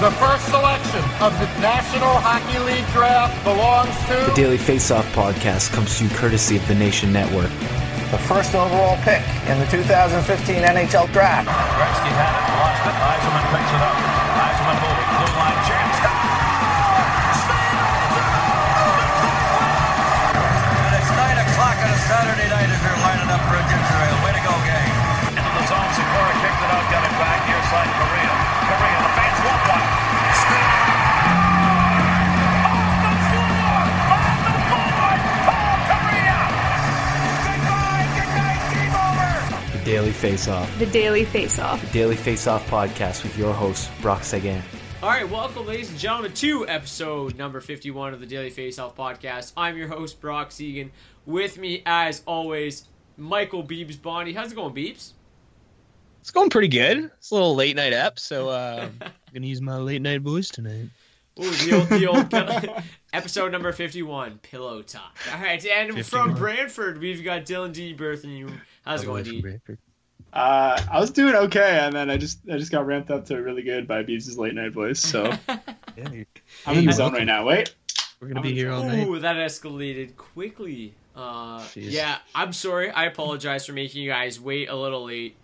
The first selection of the National Hockey League draft belongs to. The to Daily Faceoff podcast comes to you courtesy of the Nation Network. the first overall pick in the 2015 NHL Draft. Gretzky had it, lost it. Eisenman picks it up. Eisenman moving. Blue line chance. And it's 9 o'clock on a Saturday night as you're lining up for a ginger ale. Way to go, gang. Into the zone. Sikora kicked it out. Got it back. Near side. Korea. Korea. The Daily Faceoff. The Daily Face Off. The Daily Face Off podcast with your host, Brock Sagan. All right, welcome, ladies and gentlemen, to episode number 51 of the Daily Face Off podcast. I'm your host, Brock Segan. With me, as always, Michael Beebs Bonnie. How's it going, Beebs? It's going pretty good. It's a little late night app, so uh, I'm gonna use my late night voice tonight. Ooh, the old, the old pill- episode number 51, Pillow Talk. All right, and 51. from Brantford, we've got Dylan D. Birthing you. How's it going, D? Uh, I was doing okay, and then I just I just got ramped up to really good by Beebs' late night voice. So Yeah, you- I'm in the zone welcome. right now. Wait, We're gonna be here all night. Ooh, that escalated quickly. Uh, yeah, I'm sorry. I apologize for making you guys wait a little late.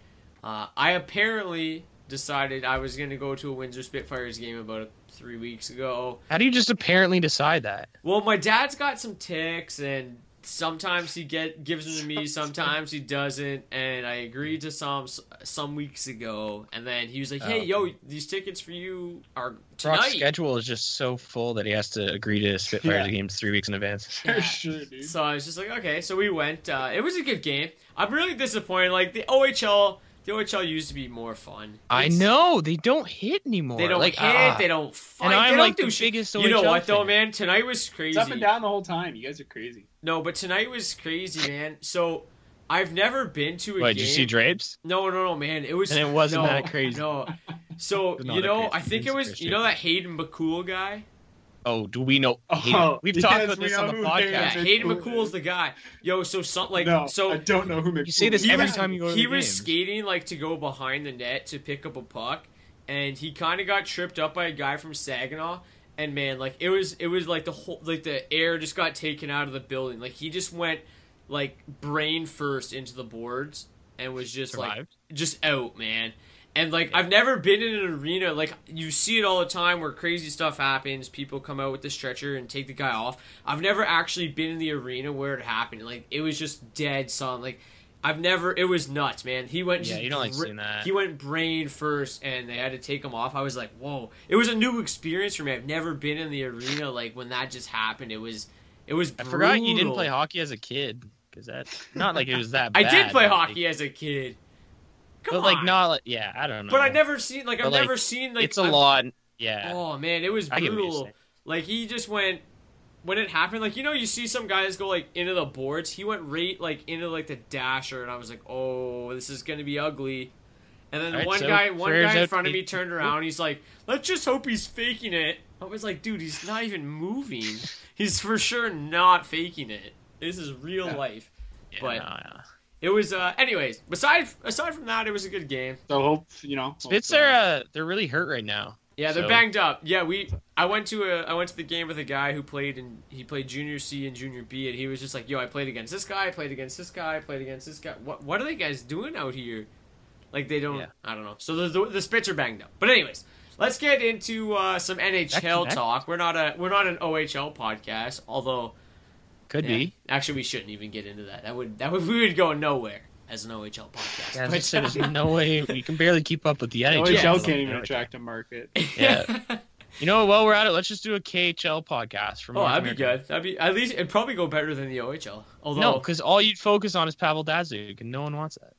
Uh, I apparently decided I was going to go to a Windsor Spitfires game about three weeks ago. How do you just apparently decide that? Well, my dad's got some ticks, and sometimes he get gives them to me, sometimes he doesn't. And I agreed to some some weeks ago, and then he was like, "Hey, Oh. yo, these tickets for you are Brock's tonight." schedule is just so full that he has to agree to Spitfires Yeah. games three weeks in advance. sure, sure, dude. So I was just like, okay. So we went. Uh, it was a good game. I'm really disappointed. Like the OHL, the OHL used to be more fun. I It's- know they don't hit anymore. They don't like, hit. ah. they don't fight. And they I'm don't like do the shit. biggest You know OHL what though, man? Tonight was crazy. It's up and down the whole time. You guys are crazy. No, but tonight was crazy, man. So I've never been to a What, game. did you see Drapes? No, no, no, man. It was And it wasn't no, that crazy. No. So you know. I think it was crazy. you know that Hayden McCool guy. Oh, do we know? Oh, We've talked yes, about this on the who podcast. Yeah, Hayden Hayden McCool McCool's is. the guy. Yo, so some like no, so I don't know who McCool You say this every was- time you go to he the was games. skating like to go behind the net to pick up a puck, and he kind of got tripped up by a guy from Saginaw. And man, like it was, it was like the whole, like the air just got taken out of the building. Like he just went like brain first into the boards and was just like just out, man. And like I've never been in an arena like you see it all the time where crazy stuff happens. People come out with the stretcher and take the guy off. I've never actually been in the arena where it happened. Like it was just dead sun. Like I've never. It was nuts, man. He went. Yeah, just you don't like bra- seeing that. He went brain first, and they had to take him off. I was like, whoa! It was a new experience for me. I've never been in the arena like when that just happened. It was. It was. I forgot you didn't play hockey as a kid because that's not like it was that. I bad. did play but, like- hockey as a kid. Come but like on. not like yeah, I don't know. But I never seen like I've like, never seen like it's a I've- lot. Yeah. Oh man, it was I get what you're brutal. Like he just went when it happened. Like you know, you see some guys go like into the boards. He went right like into like the dasher, and I was like, oh, this is gonna be ugly. And then Alright, one so guy, one guy in front of me turned around. He's like, let's just hope he's faking it. I was like, dude, he's not even moving. he's for sure not faking it. This is real life. but it was. uh Anyways, beside aside from that, it was a good game. So hope you know. Spits hope, are uh, they're really hurt right now. Yeah, they're So- banged up. Yeah, we. I went to a. I went to the game with a guy who played and He played junior C and junior B, and he was just like, "Yo, I played against this guy. I played against this guy. I played against this guy. What? What are they guys doing out here? Like they don't. Yeah. I don't know. So the, the the spits are banged up. But anyways, let's get into uh, some NHL talk. We're not a. We're not an OHL podcast, although. Could yeah, be. Actually, we shouldn't even get into that. That would. That would. We would go nowhere as an OHL podcast. Yeah, I was But- gonna there's uh, no way we can barely keep up with the NHL. OHL can't even attract a market. Yeah. you know, while we're at it, let's just do a KHL podcast from Oh, North that'd be good. That'd be at least it'd probably go better than the OHL. Although, No, because all you'd focus on is Pavel Datsyuk, and no one wants that.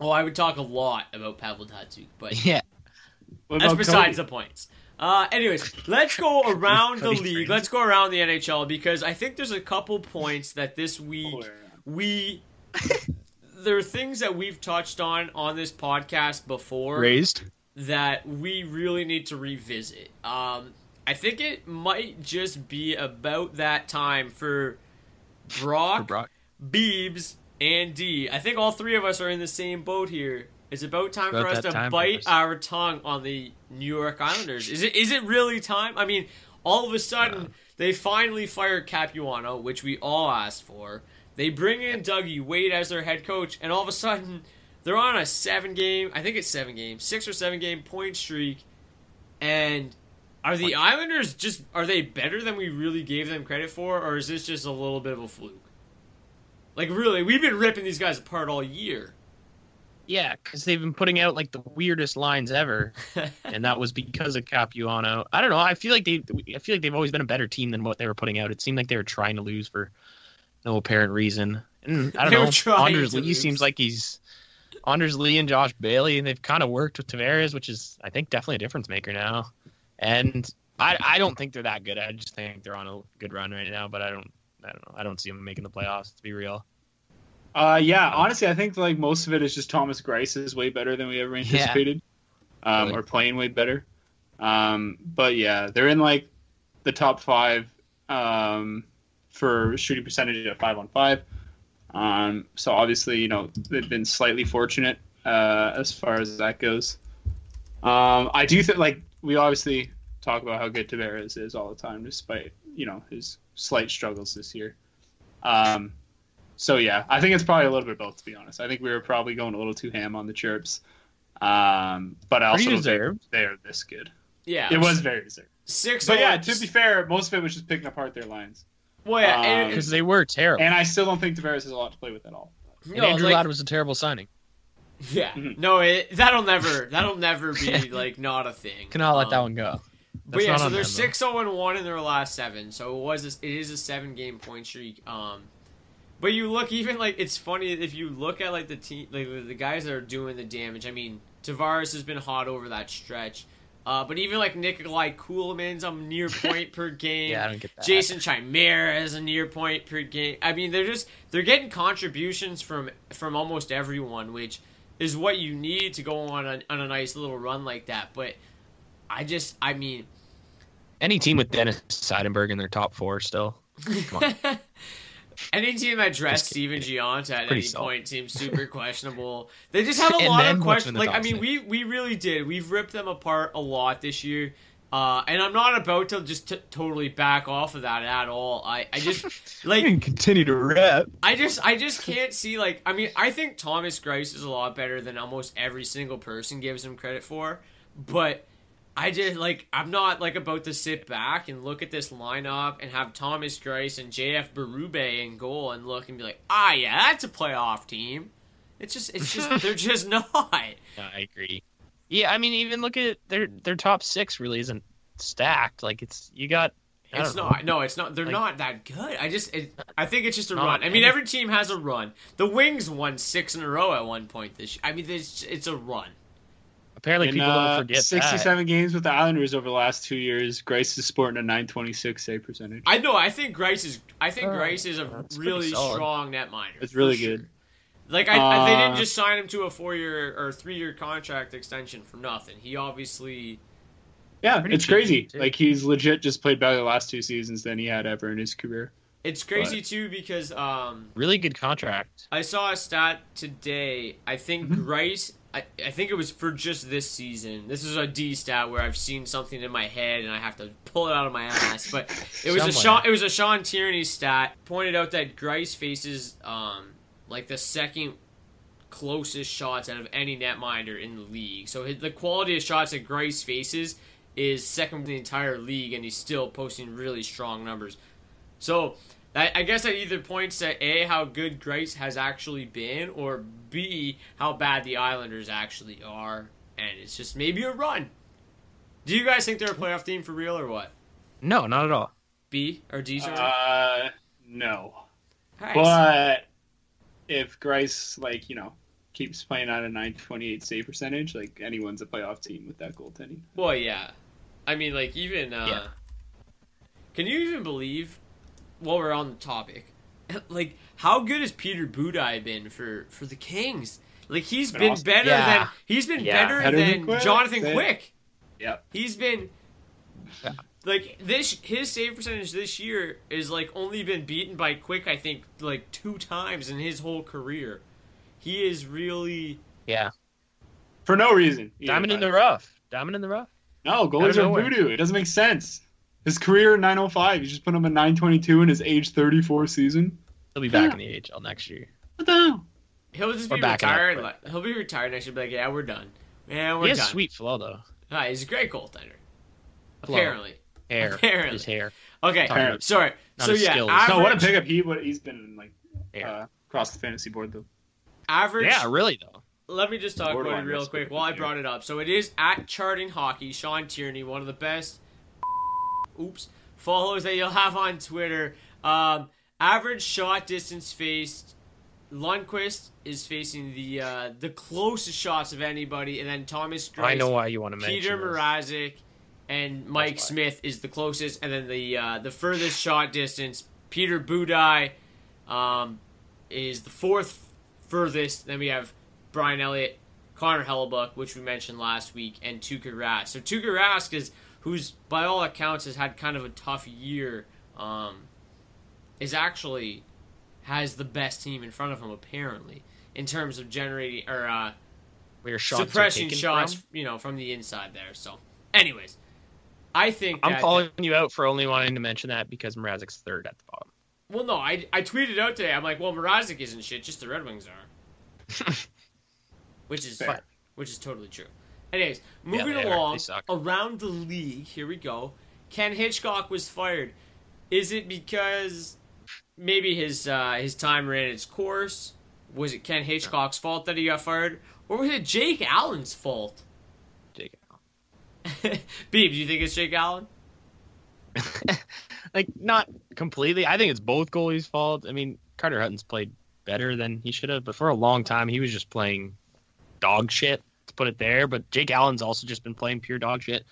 Oh, I would talk a lot about Pavel Datsyuk, but Yeah. That's besides Cody? the points. Uh, anyways, let's go around the league. Let's go around the NHL because I think there's a couple points that this week Oh, yeah. we there are things that we've touched on on this podcast before Raised. that we really need to revisit. Um, I think it might just be about that time for Brock, For Brock. Beebs, and D. I think all three of us are in the same boat here. It's about time About for us to bite us. our tongue on the New York Islanders. Is it is it really time? I mean, all of a sudden they finally fired Capuano, which we all asked for. They bring in Dougie Weight as their head coach, and all of a sudden they're on a seven game, I think it's seven game, six or seven game point streak, and are the Islanders just are they better than we really gave them credit for, or is this just a little bit of a fluke? Like really, we've been ripping these guys apart all year. Yeah, because they've been putting out like the weirdest lines ever, and that was because of Capuano. I don't know. I feel like they, I feel like they've always been a better team than what they were putting out. It seemed like they were trying to lose for no apparent reason. And I don't know. Anders Lee lose. seems like he's Anders Lee and Josh Bailey, and they've kind of worked with Tavares, which is I think definitely a difference maker now. And I, I don't think they're that good. I just think they're on a good run right now. But I don't, I don't know. I don't see them making the playoffs. To be real. Uh, yeah, honestly, I think like most of it is just Thomas Greiss is way better than we ever anticipated, um, Really? or playing way better. Um, but yeah, they're in like the top five um, for shooting percentage at five on five. Um, so obviously, you know, they've been slightly fortunate uh, as far as that goes. Um, I do think like we obviously talk about how good Tavares is all the time, despite you know his slight struggles this year. Um, so yeah, I think it's probably a little bit of both. To be honest, I think we were probably going a little too ham on the chirps, um, but I also deserved. think they're this good. Yeah, It was very deserved. six. But yeah, oh- to be fair, most of it was just picking apart their lines, well, yeah, and- um, Because they were terrible. and I still don't think Tavares has a lot to play with at all. And no, Andrew like- Ladd was a terrible signing. Yeah, Mhm. no, it, that'll never that'll never be like not a thing. Cannot let that Um, one go. But yeah, so on they're them, six zero and one in their last seven. So it was a, it is a seven game point streak. Um, but you look even like it's funny if you look at like the team like the guys that are doing the damage. I mean, Tavares has been hot over that stretch. Uh, but even like Nikolai Kulemin's a near point per game. Yeah, I don't get that. Jason Chimera is a near point per game. I mean, they're just they're getting contributions from from almost everyone, which is what you need to go on a, on a nice little run like that. But I just, I mean, Any team with Dennis Seidenberg in their top four still. Come on. any team that dressed Steven. Gionta at Pretty any solid. point seems super questionable. They just have a And lot of questions. Like, I mean, we we really did. We've ripped them apart a lot this year. Uh, and I'm not about to just t- totally back off of that at all. I, I just like continue to rep. I just I just can't see like I mean I think Thomas Greiss is a lot better than almost every single person gives him credit for, but I just like I'm not like about to sit back and look at this lineup and have Thomas Greiss and JF Berube in goal and look and be like, ah, yeah, that's a playoff team. It's just, it's just, they're just not. I agree. Yeah, I mean, even look at their their top six really isn't stacked. Like it's you got. I It's don't know. No, it's not. They're Like- not that good. I just, it, I think it's just a run. I mean, every team has a run. The Wings won six in a row at one point this. year. I mean, it's, it's a run. Apparently, In, people uh, don't forget 67 games with the Islanders over the last two years. Greiss is sporting a 926 save percentage. I know. I think Greiss is. I think Oh, Greiss is a really strong net netminder. It's for really sure. good. Like I, I- they Uh, didn't just sign him to a four-year or three-year contract extension for nothing. He obviously. Yeah, it's crazy. too. Like he's legit just played better the last two seasons than he had ever in his career. It's crazy too because um. Really good contract. I saw a stat today. I think Mm-hmm. Greiss. I, I think it was for just this season. This is a D stat where I've seen something in my head and I have to pull it out of my ass. But it was a. Sean. It was a Sean Tierney stat. Pointed out that Greiss faces um like the second closest shots out of any netminder in the league. So the quality of shots that Greiss faces is second in the entire league, and he's still posting really strong numbers. So I, I guess that either points to a how good Greiss has actually been, or b how bad the Islanders actually are, and it's just maybe a run. Do you guys think they're a playoff team for real, or what? No, not at all. B or D? Sorry. Uh, no. Nice. But if Greiss, like, you know, keeps playing at a 928 save percentage, like, anyone's a playoff team with that goaltending. Well, yeah. I mean, like even. Uh, Yeah. Can you even believe? While we're on the topic, like how good has Peter Budaj been for for the Kings? Like he's Been been awesome. better Yeah. than he's been Yeah. better, Better than, than Quick. Jonathan Say. Quick. Yeah. He's been like this. His save percentage this year is like only been beaten by Quick. I think like two times in his whole career. He is really Yeah, For no reason. diamond in the rough. Diamond in the rough. No, Out goalies are voodoo. It doesn't make sense. His career 905, you just put him at 922 in his age 34 season. He'll be back Yeah. in the AHL next year. What the hell? he'll just Or be backing up, retired. but- like, he'll be retired next year. Be like, yeah, we're done. Yeah, we're He has done. sweet flow though. Ah, he's a great goaltender. Flow. Apparently. Hair. Apparently. His hair. Okay, Apparently. sorry. Not so his yeah, skills. average, No, what a pickup he what he's been like Hair. uh, across the fantasy board though. average. yeah, really though. Let me just talk about it real quick while I brought it up. So it is at Charting Hockey, Sean Tierney, one of the best oops followers that you'll have on Twitter. Um, average shot distance faced. Lundqvist is facing the uh, the closest shots of anybody, and then Thomas Greiss, I know why you want to mention Peter. Mrazek, and Mike. Smith is the closest, and then the uh, the furthest shot distance. Peter Budaj um, is the fourth furthest. Then we have Brian Elliott, Connor Hellebuyck, which we mentioned last week, and Tuukka Rask. So Tuukka Rask is who's by all accounts has had kind of a tough year. Um, is actually has the best team in front of him apparently in terms of generating or uh, Where shots are suppressing shots, from. you know, from the inside there. So, anyways, I think I'm that, calling you out for only wanting to mention that because Mrazek's third at the bottom. Well, no, I I tweeted out today. I'm like, well, Mrazek isn't shit, just the Red Wings are, which is Fair. which is totally true. Anyways, moving they are. along around the league. Here we go. Ken Hitchcock was fired. Is it because maybe his uh, his time ran its course? Was it Ken Hitchcock's fault that he got fired, or was it Jake Allen's fault? Jake. Allen. Beeb, do you think it's Jake Allen? like not completely. I think it's both goalies' fault. I mean, Carter Hutton's played better than he should have, but for a long time he was just playing dog shit. Put it there, but Jake Allen's also just been playing pure dog shit.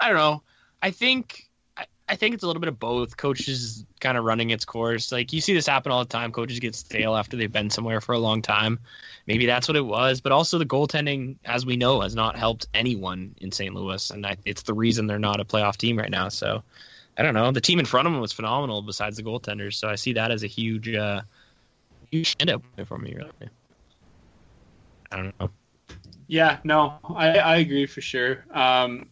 I don't know. I think I, I think it's a little bit of both. Coaches kind of running its course. Like you see this happen all the time. Coaches get stale after they've been somewhere for a long time. Maybe that's what it was. But also the goaltending, as we know, has not helped anyone in St. Louis, and I, it's the reason they're not a playoff team right now. So I don't know. The team in front of them was phenomenal, besides the goaltenders. So I see that as a huge, uh, huge standout up for me. Really. I don't know. Yeah, no, I, I agree for sure. Um,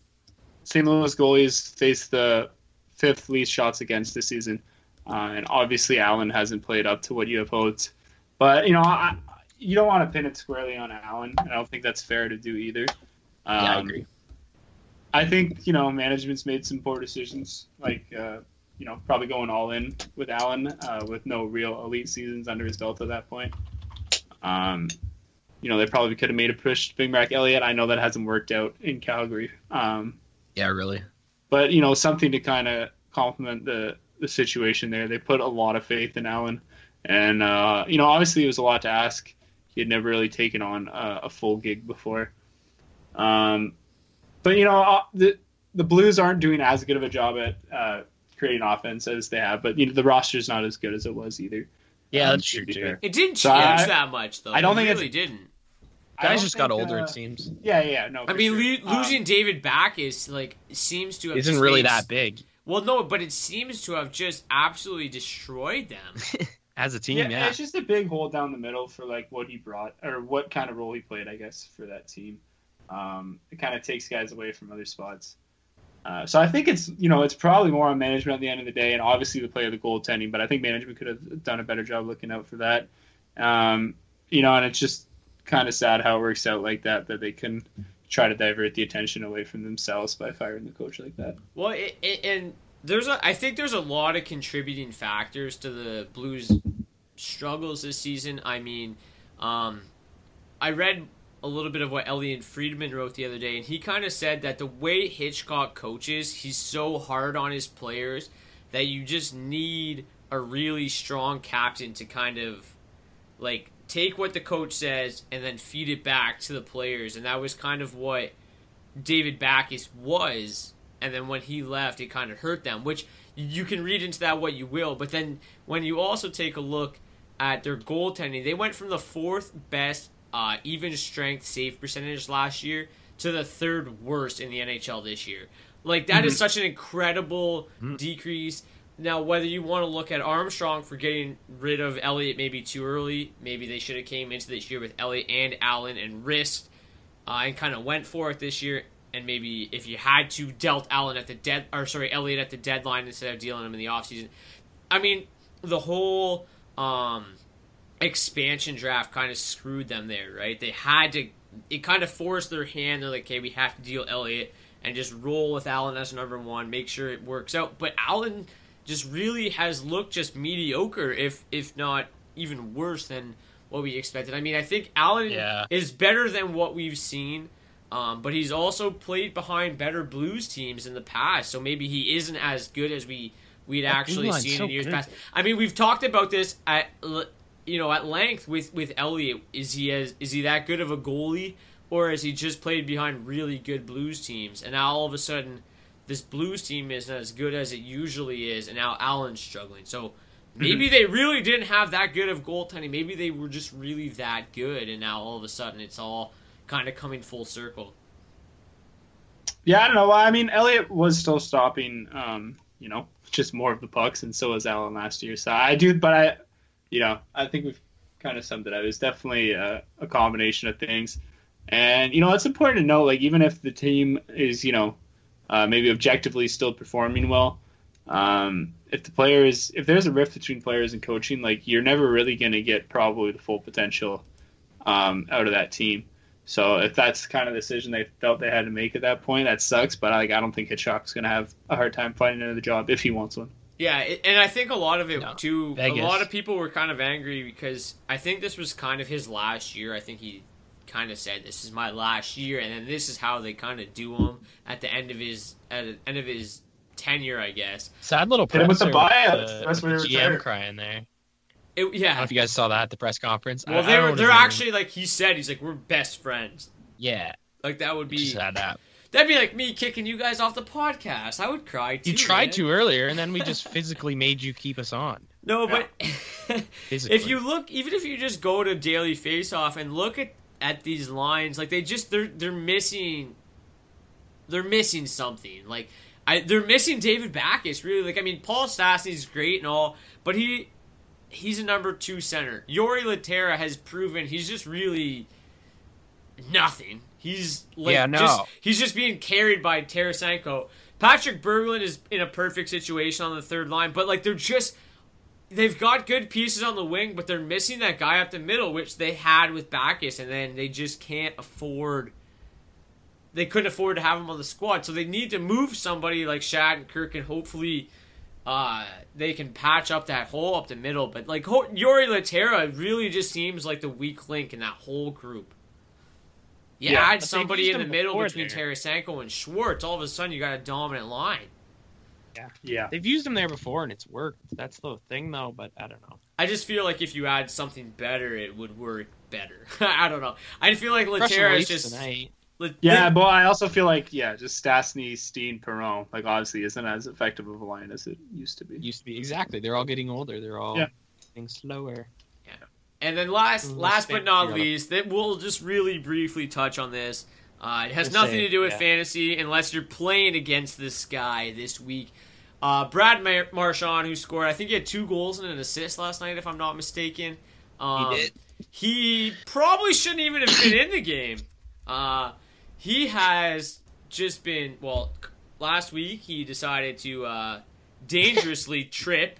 St. Louis goalies face the fifth least shots against this season, uh, and obviously Allen hasn't played up to what you have hoped. But you know, I, you don't want to pin it squarely on Allen. I don't think that's fair to do either. Um, Yeah, I agree. I think you know management's made some poor decisions, like uh, you know probably going all in with Allen uh, with no real elite seasons under his belt at that point. Um, you know they probably could have made a push to bring back Elliott. I know that hasn't worked out in Calgary. Um, yeah, really. But you know something to kind of complement the the situation there. They put a lot of faith in Allen, and uh, you know obviously it was a lot to ask. He had never really taken on a, a full gig before. Um, but you know uh, the the Blues aren't doing as good of a job at uh, creating offense as they have, but you know the roster's not as good as it was either. Yeah, Um, that's true too. It didn't So change I- that much though. I don't think it think really it's- didn't. I don't Guys just got older, uh, it seems. Yeah, yeah, no. I mean, sure. lo- losing David Backes like seems to have Isn't just really made- that big Well, no, but it seems to have just absolutely destroyed them. as a team. yeah, Yeah, it's just a big hole down the middle for like what he brought or what kind of role he played, I guess, for that team. Um, it kind of takes guys away from other spots. Uh, so I think it's you know it's probably more on management at the end of the day, and obviously the play of the goaltending. But I think management could have done a better job looking out for that. Um, you know, and it's just kind of sad how it works out like that that they can try to divert the attention away from themselves by firing the coach like that. Well, it, it, and there's a, I think there's a lot of contributing factors to the Blues' struggles this season. I mean, um, I read a little bit of what Elliotte Friedman wrote the other day, and he kind of said that the way Hitchcock coaches, he's so hard on his players that you just need a really strong captain to kind of like take what the coach says and then feed it back to the players, and that was kind of what David Backes was, and then when he left, it kind of hurt them. Which you can read into that what you will, but then when you also take a look at their goaltending, they went from the fourth best uh, even strength save percentage last year to the third worst in the NHL this year. Like that is Mhm. such an incredible decrease. Now, whether you want to look at Armstrong for getting rid of Elliott maybe too early, maybe they should have came into this year with Elliott and Allen and risked uh, and kind of went for it this year. And maybe if you had to dealt Allen at the dead or sorry Elliott at the deadline instead of dealing him in the offseason. I mean, the whole um, expansion draft kind of screwed them there, right? They had to. It kind of forced their hand. They're like, okay, we have to deal Elliott and just roll with Allen as number one, make sure it works out. But Allen just really has looked just mediocre, if if not even worse than what we expected. I mean, I think Allen Yeah. is better than what we've seen. Um, but he's also played behind better Blues teams in the past, so maybe he isn't as good as we we'd That actually seen so in years good. past. I mean, we've talked about this at you know at length with with Elliott. Is he as is he that good of a goalie, or has he just played behind really good Blues teams? And now all of a sudden, this Blues team isn't as good as it usually is, and now Allen's struggling. So maybe they really didn't have that good of goaltending. Maybe they were just really that good, and now all of a sudden it's all kind of coming full circle. Yeah, I don't know. I mean, Elliot was still stopping, um, you know, just more of the pucks, and so was Allen last year. So I do, but I, you know, I think we've kind of summed it up. It's definitely a, a combination of things, and you know, it's important to know, like, even if the team is, you know, uh, maybe objectively still performing well, um, if the players, if there's a rift between players and coaching, like, you're never really going to get probably the full potential um, out of that team. So if that's kind of the decision they felt they had to make at that point, that sucks. But like, I don't think Hitchcock's going to have a hard time finding another job if he wants one. Yeah, and I think a lot of it too. Vegas. A lot of people were kind of angry because I think this was kind of his last year. I think he kind of said, "This is my last year," and then this is how they kind of do him at the end of his at the end of his tenure, I guess. Sad little Hit him with the presser buyout. the- That's when the GM retired. crying there. It, I don't yeah. know if you guys saw that at the press conference. Well, I they don't know were what they're actually like he said. He's like, "We're best friends." yeah. Like that would be Just had that. that'd be like me kicking you guys off the podcast. I would cry too. You tried man. to earlier, and then we just physically made you keep us on. No, but Physically. if you look, even if you just go to Daily Face Off and look at at these lines, like they just they're they're missing, they're missing something. Like I, they're missing David Backes. Really, like I mean, Paul Stastny's great and all, but he he's a number two center. Yori Lehtera has proven he's just really nothing. He's like Yeah, no. just he's just being carried by Tarasenko. Patrick Berglund is in a perfect situation on the third line, but like they're just they've got good pieces on the wing, but they're missing that guy up the middle, which they had with Backes, and then they just can't afford they couldn't afford to have him on the squad, so they need to move somebody like Shattenkirk, and hopefully uh, they can patch up that hole up the middle. But like Ho- Yori Lehtera really just seems like the weak link in that whole group. You Yeah, add but somebody in the middle between there. Tarasenko and Schwartz, all of a sudden you got a dominant line. Yeah. Yeah. They've used him there before and it's worked. That's the thing though, but I don't know. I just feel like if you add something better, it would work better. I don't know. I feel like Russian Lehtera is just tonight. La- Yeah, La- but I also feel like yeah, just Stastny, Steen, Perron, like obviously isn't as effective of a line as it used to be. Used to be exactly. They're all getting older. They're all Yeah. getting slower. Yeah. And then last, Mm, last but not Europe. least, that we'll just really briefly touch on this. Uh, it has We'll nothing say, to do with yeah. fantasy unless you're playing against this guy this week. Uh, Brad Mar- Marchand, who scored, I think he had two goals and an assist last night, if I'm not mistaken. Um, did. He probably shouldn't even have been in the game. Uh, he has just been well. Last week he decided to uh, dangerously trip,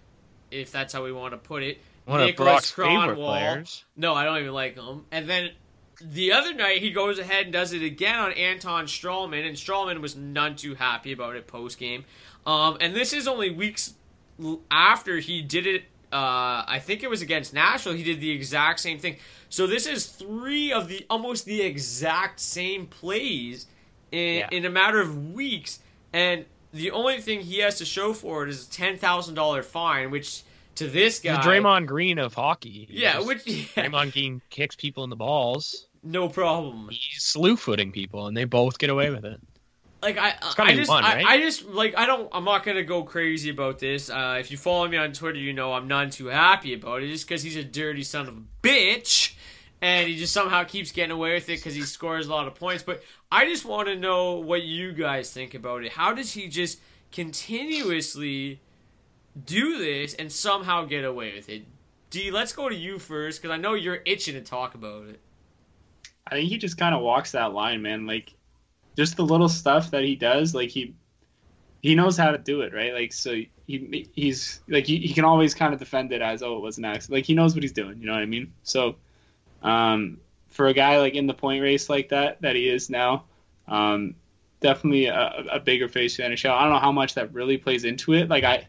if that's how we want to put it. One of Nicholas Brock's favorite players. No, I don't even like him. And then the other night he goes ahead and does it again on Anton Stralman, and Stralman was none too happy about it post game. Um, and this is only weeks after he did it. Uh, I think it was against Nashville. He did the exact same thing. So this is three of the almost the exact same plays in Yeah. in a matter of weeks, and the only thing he has to show for it is a ten thousand dollar fine, which to this guy, the Draymond Green of hockey. Yeah, which yeah, Draymond Green kicks people in the balls. No problem. He's slew footing people, and they both get away with it. like I, I just, I, right? I just like I don't. I'm not gonna go crazy about this. Uh, if you follow me on Twitter, you know I'm none too happy about it. Just because he's a dirty son of a bitch, and he just somehow keeps getting away with it because he scores a lot of points. But I just want to know what you guys think about it. How does he just continuously do this and somehow get away with it? D, let's go to you first because I know you're itching to talk about it. I think he just kind of walks that line, man. Like, just the little stuff that he does, like he he knows how to do it, right? Like, so he he's like he, he can always kind of defend it as oh it was an accident. Like he knows what he's doing, you know what I mean? So, um, for a guy like in the point race like that that he is now, um, definitely a, a bigger face to the NHL. I don't know how much that really plays into it. Like I.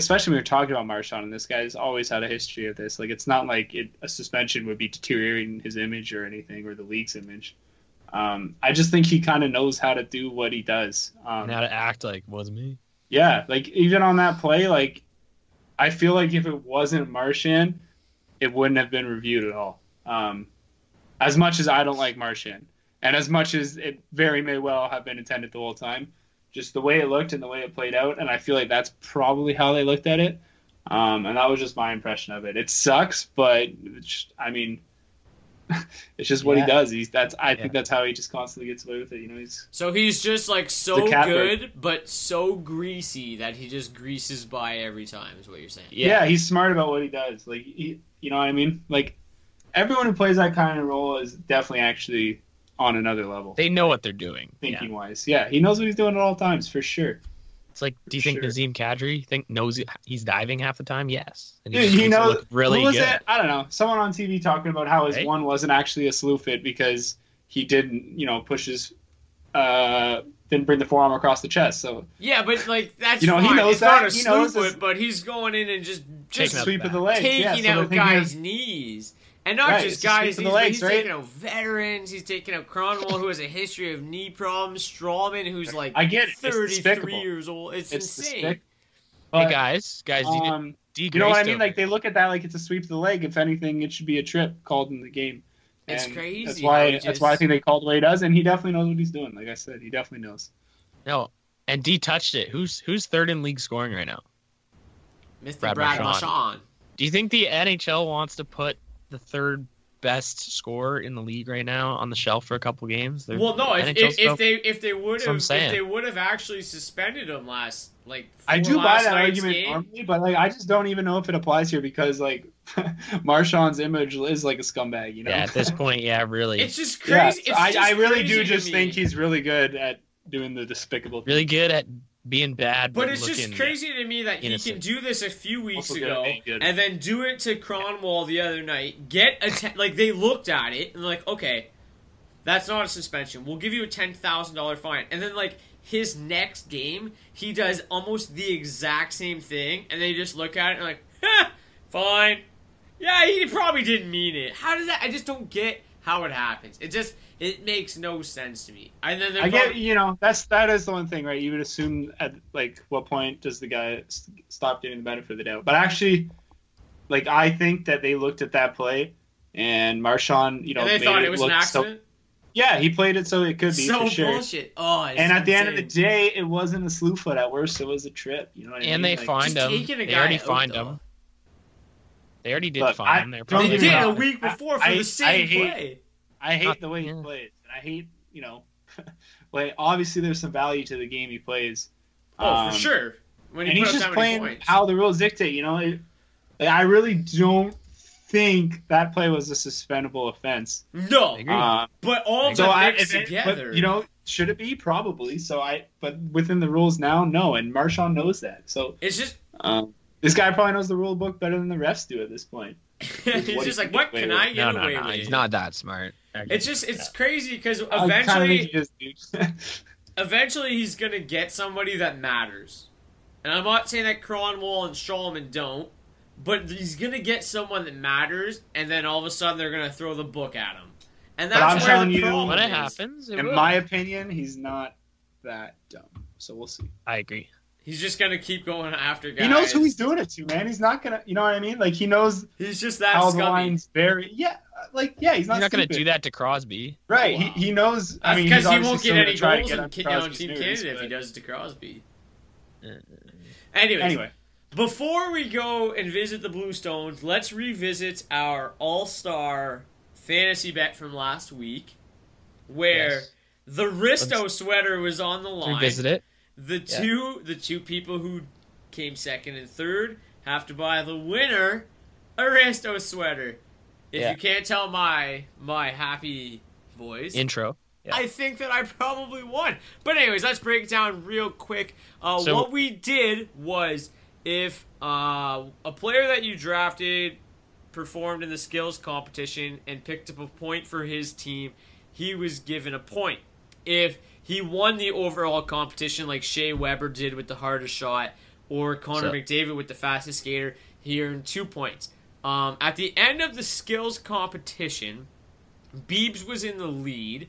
Especially when we're talking about Marchand, and this guy's always had a history of this. Like, it's not like it, a suspension would be deteriorating his image or anything, or the league's image. Um, I just think he kind of knows how to do what he does. Um, And how to act like was me. yeah, like even on that play, like I feel like if it wasn't Marchand, it wouldn't have been reviewed at all. Um, as much as I don't like Marchand, and as much as it very may well have been intended the whole time, just the way it looked and the way it played out, and I feel like that's probably how they looked at it. Um, and that was just my impression of it. It sucks, but it's, I mean, it's just what Yeah. he does. He's that's I think that's how he just constantly gets away with it. You know, he's So he's just like so The cat good, but so greasy that he just greases by every time. Is what you're saying? yeah. he's smart about what he does. Like, he, you know what I mean? Like, everyone who plays that kind of role is definitely actually on another level, They know what they're doing. Yeah. thinking wise. Yeah, he knows what he's doing at all times for sure. It's like, do you think Sure. Nazem Kadri think knows he's diving half the time? Yes. And Dude, he knows. really who was good. it? I don't know. Someone on TV talking about how his Right? one wasn't actually a slew fit because he didn't, you know, push his, uh, didn't bring the forearm across the chest. So Yeah, but like that's You know, he knows it's not that. a He slew knows foot, this- but he's going in and just just out sweep the of the back. legs, yeah, taking so out guys' of- knees. And not Right, just it's a sweep guys' of the knees, but legs, he's right? taking out veterans. He's taking out Kronwall, who has a history of knee problems. Stralman, who's like I get it. 33 years old. It's, it's insane. despicable. Hey guys, guys, you um, D. You know what I mean? over Like they look at that like it's a sweep of the leg. If anything, it should be a trip called in the game. It's crazy That's why. he That's why I think they called the way he does, and he definitely knows what he's doing. Like I said, he definitely knows. No, and D touched it. Who's who's third in league scoring right now? Mr. Brad Brad, Marchand. Marchand. Do you think the NHL wants to put the third best scorer in the league right now on the shelf for a couple games? They're- Well, no. If, if, if they if they would That's what have if they would have actually suspended him last like I do buy that argument game, normally, but like I just don't even know if it applies here because like Marchand's image is like a scumbag. You know. yeah, at this point, yeah, really, It's just crazy. so it's I, just I really crazy do just think he's really good at doing the despicable. really good at being bad. But But, it's just crazy to me that he can do this a few weeks Also good at ago, and then do it to Kronwall the other night. Get a te- like they looked at it and like, okay, That's not a suspension. We'll give you a ten thousand dollar fine. And then like his next game, he does almost the exact same thing, and they just look at it and like, "Huh, fine. Yeah, he probably didn't mean it. How does that? I just don't get how it happens. It just it makes no sense to me. And then they're I get you know that's that is the one thing, right? You would assume at like what point does the guy s- stop getting the benefit of the doubt? But actually, like I think that they looked at that play and Marchand, you know, and they made thought it was an look so- accident. yeah, he played it so it could be so for sure. bullshit. Oh, it's And at the end of the day, it wasn't a slew foot. At worst, it was a trip. You know what I mean? And they Like, fined just him. They already find fined though. him. They already did Look, fine I- him. They're probably They get did wrong. a week before for I- the I same hate- play. I hate Not- the way he plays. And I hate, you know, like obviously there's some value to the game he plays. Oh, Um, for sure. When and he's put up just playing how the rules dictate. You know, it, like, I really don't think that play was a suspendable offense. no, agree. Uh, but all so them I, mixed if it- together. but, you know, should it be probably? So I, but within the rules now, no. And Marchand knows that. So it's just um, this guy probably knows the rule book better than the refs do at this point. he's what just he like, can what get can away I with. get No, no, away no. with? He's not that smart. It's just it's crazy because I kinda think eventually, he just do. eventually he's gonna get somebody that matters. And I'm not saying that Kronwall and Shulman don't, but he's gonna get someone that matters, and then all of a sudden they're gonna throw the book at him, and But that's I'm where telling the you- problem When it is. happens, it In will. my opinion, he's not that dumb. So we'll see. I agree. He's just gonna keep going after guys. He knows who he's doing it to, man. He's not gonna, you know what I mean? Like he knows He's just that how the lines vary. Yeah, like yeah, he's not. He's not going to do that to Crosby. Right. He, he knows. I mean, because he won't get gonna any try to goals get in on on Team nerves, Canada if he does it to Crosby. Mm-hmm. Anyways, Anyway, before we go and visit the Bluestones, let's revisit our All Star fantasy bet from last week, where Yes. the Risto sweater was on the line. revisit it. The Yeah. two the two people who came second and third have to buy the winner a Risto sweater. If Yeah. you can't tell my my happy voice, Intro. Yeah. I think that I probably won. But anyways, let's break it down real quick. Uh, So- what we did was if uh, a player that you drafted performed in the skills competition and picked up a point for his team, he was given a point. If he won the overall competition like Shea Weber did with the hardest shot or Connor McDavid with the fastest skater, he earned two points. Um, at the end of the skills competition, Beebs was in the lead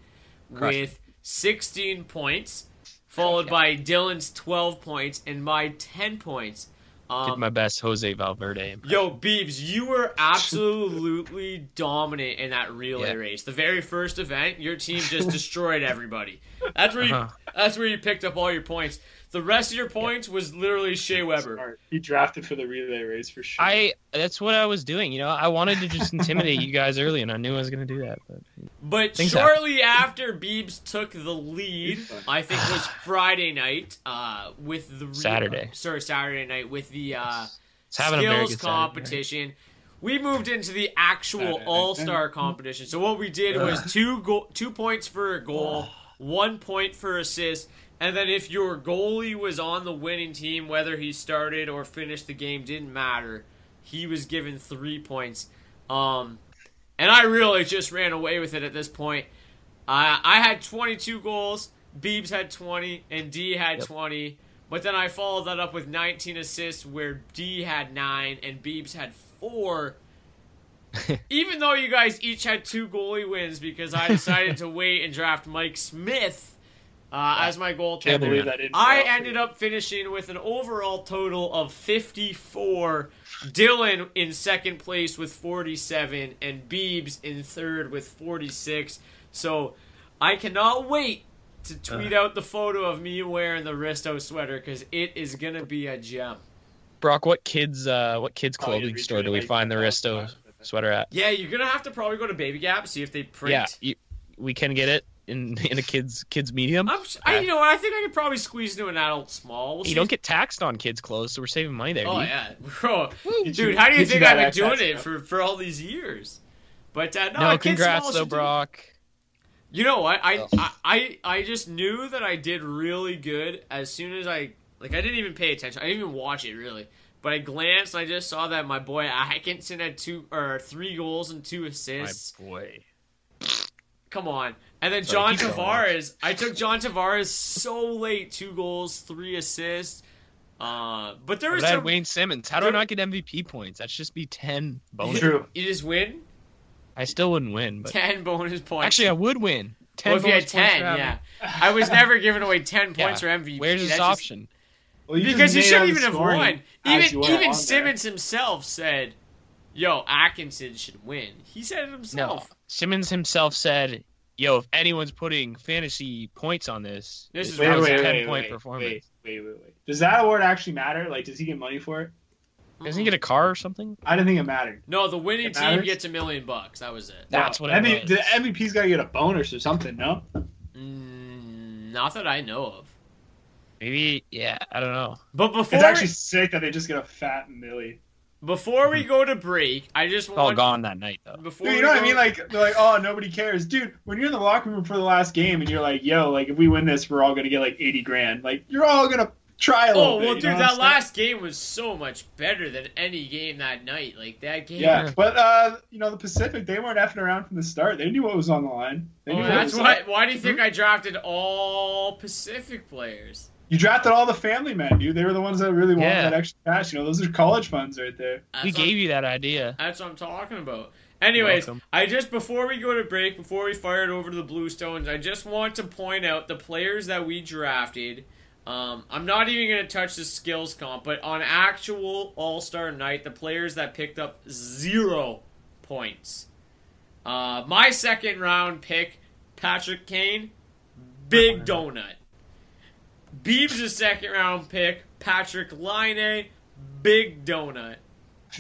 Crushed with 16 points, followed by Dylan's 12 points and my 10 points. Did Um, my best Jose Valverde. impression. Yo, Beebs, you were absolutely dominant in that relay Yeah. race. The very first event, your team just destroyed everybody. That's where you, Uh-huh. that's where you picked up all your points. The rest of your points was literally Shea Weber. smart. He drafted for the relay race for sure. I that's what I was doing. You know, I wanted to just intimidate you guys early, and I knew I was going to do that. But But Things shortly after Beebs took the lead, I think it was Friday night, uh, with the re- Saturday. sorry, Saturday night with the uh, it's having a very skills good Saturday, competition. We moved into the actual All Star competition. So what we did was two go- two points for a goal, one point for assist, and then if your goalie was on the winning team, whether he started or finished the game didn't matter. He was given three points. Um, and I really just ran away with it at this point. I I had 22 goals, Beebs had 20, and D had Yep. 20. But then I followed that up with 19 assists, where D had nine and Beebs had four. Even though you guys each had two goalie wins, because I decided to wait and draft Mike Smith uh, as my can't believe that. I ended up finishing with an overall total of 54. Dylan in second place with 47, and Beebs in third with 46. So I cannot wait to tweet out the photo of me wearing the Risto sweater because it is gonna be a gem. Brock, what kids uh what kids Oh, clothing retweet store do we find the that. Risto sweater at? Yeah, you're gonna have to probably go to Baby Gap see if they print. Yeah, you, we can get it in in a kids kids medium. I'm, s- I, you know? I think I could probably squeeze into an adult small. We'll you see don't get taxed on kids clothes, so we're saving money there. Oh dude. yeah, bro, dude. you- How do you get you think I've been doing it yeah. for for all these years? But uh, no, No, Kids congrats Small though, should do- Brock. You know what? I, Oh. I I I just knew that I did really good as soon as I like. I didn't even pay attention. I didn't even watch it really. But I glanced and I just saw that my boy Atkinson had two or three goals and two assists. My assists. boy. Come on. And then So John. Tavares. I took John Tavares so late. Two goals, three assists. Uh, but there was But I had some. Wayne Simmonds. How do I not get MVP points? That's just be ten bonus. True. You just win I still wouldn't win, but ten bonus points. actually I would win. Ten well, if you had ten, yeah. I was never giving away ten Yeah. points for MVP. Where's this That's just- option? Well, you because he shouldn't even have won. Even even along Simmonds himself said, "Yo, Atkinson should win." He said it himself. No, himself. Simmonds himself said, "Yo, if anyone's putting fantasy points on this, This this is Wait, was wait, a ten wait, point wait, performance." wait, wait, wait, wait. Does that award actually matter? Like, does he get money for it? Doesn't he get a car or something? I didn't think it mattered. No, the winning It team matters? gets a million bucks. That was it. That's what it MV- was. The MVP's got to get a bonus or something, no? Mm, not that I know of. Maybe, yeah, I don't know. But before It's actually sick that they just get a fat millie. Before we go to break, I just It's all gone that night though. before Dude, you know what I mean? Like, they're like, oh, nobody cares, dude. When you're in the locker room for the last game and you're like, yo, like if we win this, we're all gonna get like eighty grand. Like, you're all gonna try a little Oh bit. well, you dude, that I'm saying? last game was so much better than any game that night. Like that game. Yeah, but uh, you know the Pacific, they weren't effing around from the start. They knew what was on the line. They Oh, what that's was why. up. Why do you think I drafted all Pacific players? You drafted all the family men, dude. They were the ones that really wanted Yeah. that extra cash. You know, those are college funds right there. That's We what- gave you that idea. That's what I'm talking about. Anyways, Welcome. I just before we go to break, before we fire it over to the Bluestones, I just want to point out the players that we drafted. Um, I'm not even going to touch the skills comp, but on actual All Star night, the players that picked up zero points. Uh, my second round pick, Patrick Kane, big donut. Beebs' second round pick, Patrik Laine, big donut.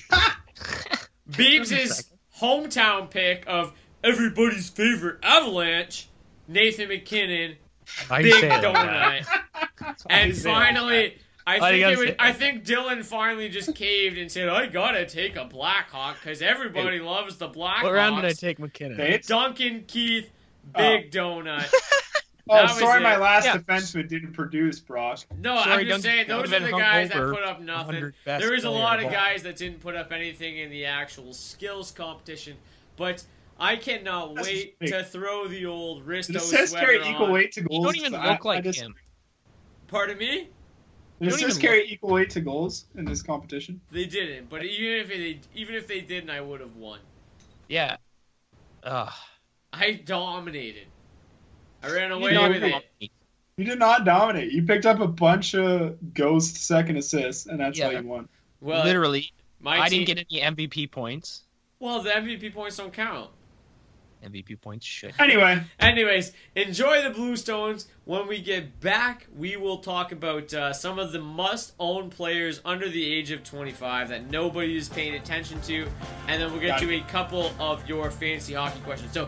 Beebs' hometown pick of everybody's favorite Avalanche, Nathan MacKinnon, Why'd big say it like donut. that? and finally, I think gotta it was, I think Dylan finally just caved and said, "I gotta take a Blackhawk because everybody loves the Blackhawks." What round did I take McKinnon? Duncan Keith, oh. big donut. Oh, That was sorry, my last Yeah. defenseman didn't produce, Brock. No, Sorry, I'm just Duncan saying those are the guys that put up nothing. 100 best There was a lot of of guys that didn't put up anything in the actual skills competition, but I cannot That's wait big. to throw the old Did Risto assists sweater carry equal on. weight to goals? You don't even I- look like I just, him. Pardon me? Did You don't assists even carry equal weight to goals in this competition? They didn't, but even if they even if they didn't, I would have won. Yeah. Ugh. I dominated. I ran away with you- it. You did not dominate. You picked up a bunch of ghost second assists, and that's how you won. Well, Literally, my I team, didn't get any MVP points. Well, the MVP points don't count. MVP points should. Anyway, Anyways, enjoy the Bluestones. When we get back, we will talk about uh, some of the must-own players under the age of 25 that nobody is paying attention to, and then we'll get Got to a couple of your fantasy hockey questions. So,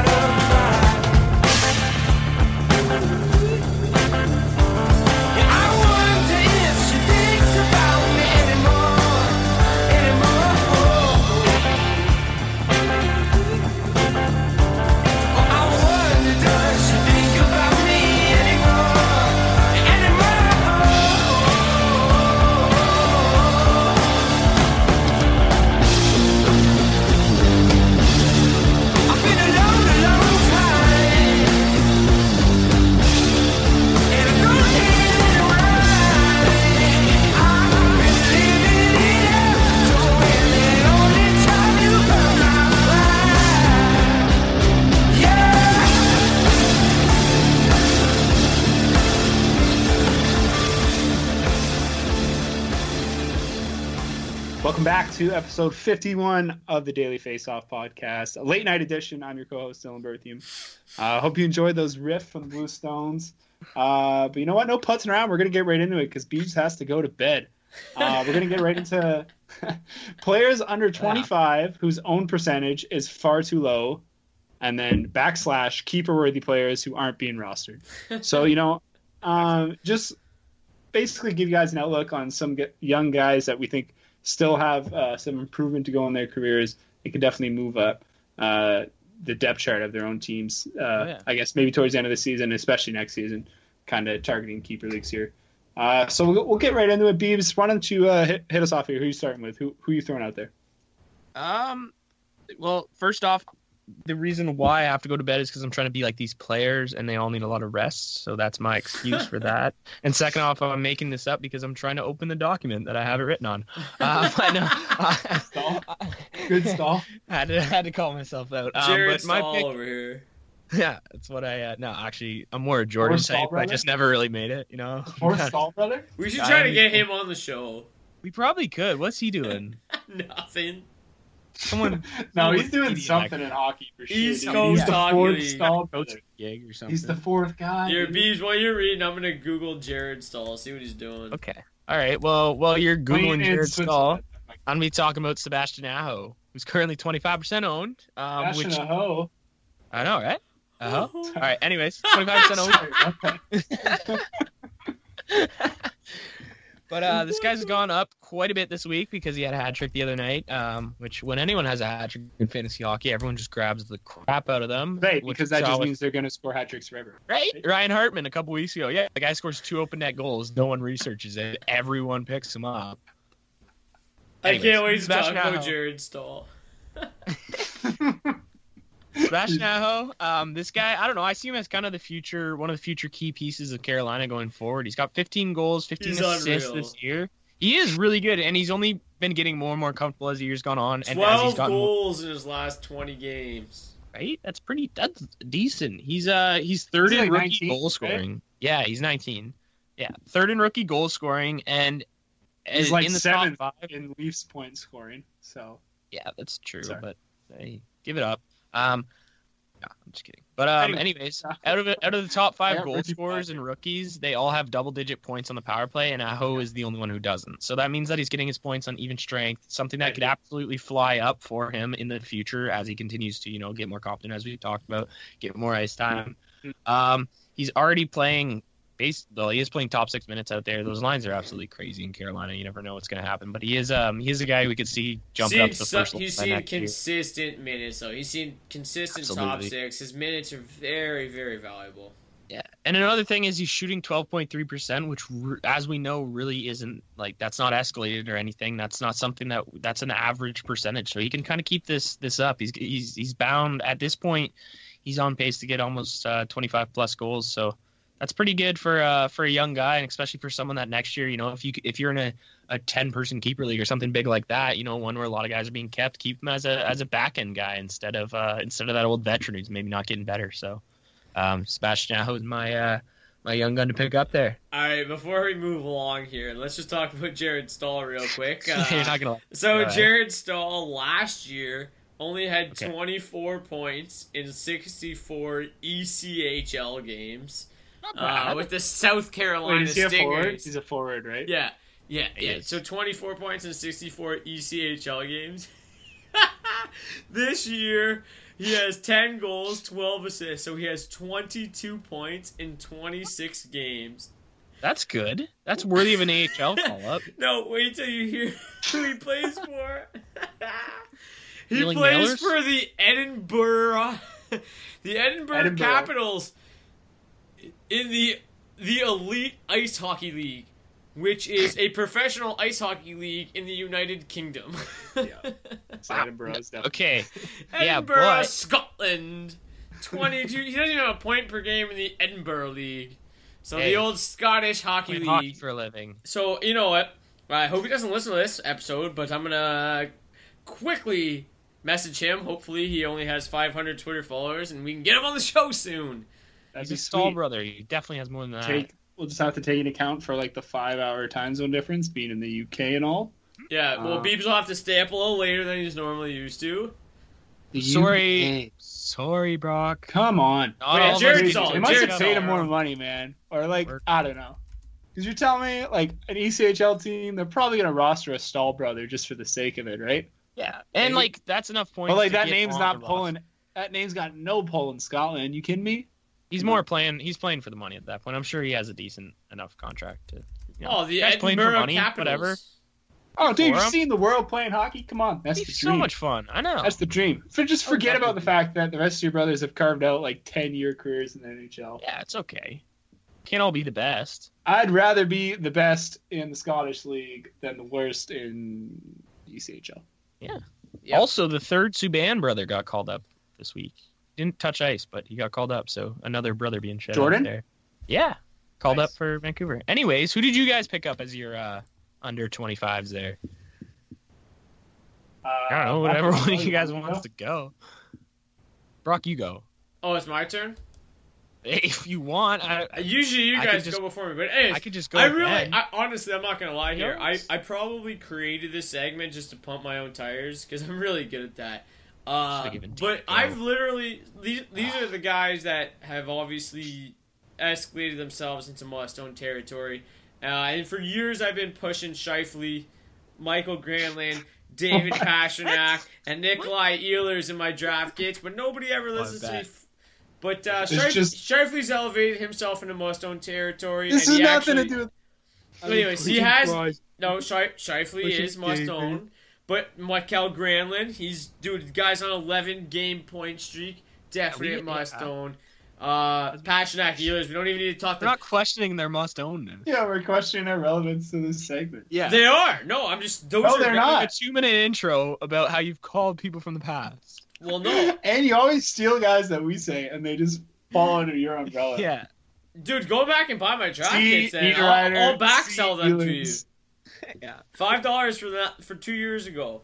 to episode 51 of the Daily Face Off podcast, a late night edition. I'm your co-host Dylan Berthium. I uh, hope you enjoyed those riffs from the Blue Stones. Uh, but you know what? No putzing around. We're gonna get right into it because Beach has to go to bed. Uh, we're gonna get right into players under 25 whose own percentage is far too low, and then backslash keeper worthy players who aren't being rostered. So you know, um, just basically give you guys an outlook on some young guys that we think still have uh, some improvement to go in their careers. They could definitely move up. Uh, the depth chart of their own teams. Uh, Oh, yeah. I guess maybe towards the end of the season, especially next season, kind of targeting keeper leagues here. Uh, so we'll, we'll get right into it. Beebs, why don't you uh, hit, hit us off here? Who you starting with? Who who you throwing out there? Um, well, first off, the reason why I have to go to bed is because I'm trying to be like these players, and they all need a lot of rest. So that's my excuse for that. And second off, I'm making this up because I'm trying to open the document that I have it written on. Um, I know. Stall. Good Staal. I had to had to call myself out. Um, Jared but my pick, over here. yeah, that's what I. Uh, no, actually, I'm more a Jordan Fourth type. I just never really made it. You know. Fourth stall brother. We should I try to get him on the show. We probably could. What's he doing? Nothing. Someone. No, he's doing something in hockey for sure. East dude. Coast He's the Hockey fourth League. stall gig or something. He's the fourth guy. Here, dude. Beebs, while you're reading, I'm gonna Google Jared Staal, see what he's doing. Okay. All right. Well, while you're Playing googling in Jared Staal, Switzerland. I'm gonna be talking about Sebastian Aho, who's currently 25% owned. Um, Dash which and. I know, right? Uh-huh. All right. Anyways, 25% owned. Sorry, okay. But uh, this guy's gone up quite a bit this week because he had a hat trick the other night. Um, which when anyone has a hat trick in fantasy hockey, everyone just grabs the crap out of them. Right, because that just always- means they're going to score hat tricks forever. Right? Ryan Hartman a couple weeks ago. Yeah, the guy scores two open net goals. No one researches it. Everyone picks him up. I can't wait to talk Sebastian about Jared Staal. Sebastian Aho, um, this guy, I don't know. I see him as kind of the future, one of the future key pieces of Carolina going forward. He's got 15 goals, 15 He's assists unreal. this year. He is really good, and he's only been getting more and more comfortable as the years gone on. And as he's Twelve gotten more, goals in his last twenty games. right, that's pretty. That's decent. He's uh, he's third Is he in like rookie 19, goal right? scoring. Yeah, he's 19. Yeah, third in rookie goal scoring, and He's uh, like in the seventh top five. in Leafs point scoring. So Yeah, that's true. Sorry. But hey, give it up. Um, no, I'm just kidding. But um, anyways, out of out of the top five goal scorers and rookies, they all have double digit points on the power play, and Aho is the only one who doesn't. So that means that he's getting his points on even strength, something that could absolutely fly up for him in the future as he continues to, you know, get more confident, as we talked about, get more ice time. Um, he's already playing. Base, though he is playing top six minutes out there. Those lines are absolutely crazy in Carolina. You never know what's going to happen. But he is um he is a guy we could see jumping Seen up to the so- first he's line seen next year. consistent minutes though. He's seen consistent top six. His minutes are very, very valuable. Yeah, and another thing is he's shooting 12.3 percent, which, as we know, really isn't like that's not escalated or anything. That's not something that that's an average percentage. So he can kind of keep this this up. He's he's he's bound at this point. He's on pace to get almost uh, 25 plus goals. So that's pretty good for uh for a young guy, and especially for someone that next year, you know, if you if you're in a, a 10 person keeper league or something big like that, you know, one where a lot of guys are being kept, keep him as a as a back end guy instead of uh instead of that old veteran who's maybe not getting better. So. Um, Sebastian is my uh, my young gun to pick up there. All right, before we move along here, let's just talk about Jared Staal real quick. Uh, gonna. so Jared Staal last year only had Okay. 24 points in 64 ECHL games uh, with the South Carolina Wait, is he a forward? Stingers. He's a forward, right? Yeah, yeah, yeah. So 24 points in 64 ECHL games. this year, he has 10 goals, 12 assists. So he has 22 points in 26 games. That's good. That's worthy of an AHL call up. No, wait till you hear who he plays for. he Wheeling plays Nailers? for the Edinburgh, the Edinburgh, Edinburgh. Capitals in the the Elite Ice Hockey League, which is a professional ice hockey league in the United Kingdom. So Edinburgh is definitely- Okay. Yeah, Edinburgh, but- Scotland. 22. He doesn't even have a point per game in the Edinburgh League. So Hey. the old Scottish hockey Play league. hockey for a living. So you know what? I hope he doesn't listen to this episode, but I'm gonna quickly message him. Hopefully, he only has 500 Twitter followers, and we can get him on the show soon. That'd He's a stall sweet. brother. He definitely has more than that. Take, we'll just have to take into account for like the five-hour time zone difference, being in the UK and all. Yeah, well, Uh. Beebs will have to stay up a little later than he's normally used to. Sorry, sorry, Brock. Come on. Not Wait, all Jared's all- They do must Jared have paid him more money, man. Or like Work. I don't know. Because you're telling me like an ECHL team, they're probably gonna roster a Staal brother just for the sake of it, right? Yeah, and like that's enough points. But like to that get name's not the roster. pulling. That name's got no pull in Scotland. You kidding me? He's more playing. He's playing for the money at that point. I'm sure he has a decent enough contract to. You know, oh, the guy's playing for Edinburgh money, Capitals. whatever. Oh, dude, you've seen the world playing hockey? Come on, that's It'd the dream. so much fun. I know. That's the dream. For just forget about the fact that the rest of your brothers have carved out like ten year careers in the NHL. Yeah, it's okay. Can't all be the best. I'd rather be the best in the Scottish League than the worst in the ECHL. Yeah. Yep. Also, the third Subban brother got called up this week. Didn't touch ice, but he got called up. So another brother being shed Jordan? out there. Yeah, called Nice. up for Vancouver. Anyways, who did you guys pick up as your uh, under 25s there? Uh, I don't know, whatever one of you guys wants to go. Brock, you go. Oh, it's my turn. If you want, I, Usually you I guys just- go before me, but anyways, I could just go. I really, I, honestly, I'm not gonna lie here. I, I probably created this segment just to pump my own tires because I'm really good at that. Uh, but I've literally these these are the guys that have obviously escalated themselves into must-own territory. Uh, and for years, I've been pushing Scheifele, Mikael Granlund, David Pastrnak, and Nikolai Ehlers in my draft kits, but nobody ever listens to me. f- But uh, It's Shif- just- Scheifele's elevated himself into must-own territory. This and has he nothing actually, to do with. Anyways, he has Christ. no Shi- Scheifele Pushing is must David. own, but Mikael Granlund, he's dude, the guy's on eleven game point streak, definitely we- a must yeah. own. Uh, Pastrnak Ehlers, we don't even need to talk. To them. We're To, not questioning their must own then. Yeah, we're questioning their relevance to this segment. Yeah. they are no, I'm just those No, are they're not. a two minute intro about how you've called people from the past. Well, no, And you always steal guys that we say, and they just fall under your umbrella. Yeah. dude, go back and buy my draft See kits. Then Niederreiter, I'll, I'll back sell them to you. Ehlers. Yeah. Five dollars for that for two years ago.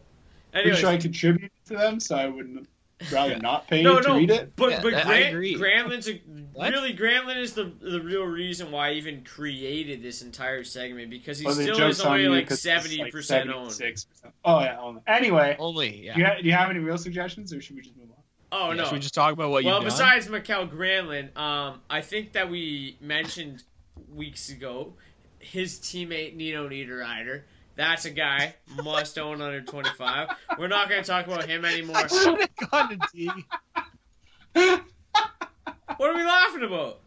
Pretty Anyways, sure I contributed to them, so I wouldn't rather not pay no, you to no, read it. but Yeah, but I Grant, agree. Granlund's a, What? really Granlund is the the real reason why I even created this entire segment because he Well, still is only you like 'cause it's seventy like percent owned. 76%. Oh yeah. Only. Anyway, Only. Yeah. do, you ha- do you have any real suggestions, or should we just move on? Oh Yeah, no! Should we just talk about what well, you've done? besides Mikael Granlund, um, I think that we mentioned weeks ago his teammate Nino Niederreiter. That's a guy must own under twenty five. We're not going to talk about him anymore. should have gone to D. What are we laughing about?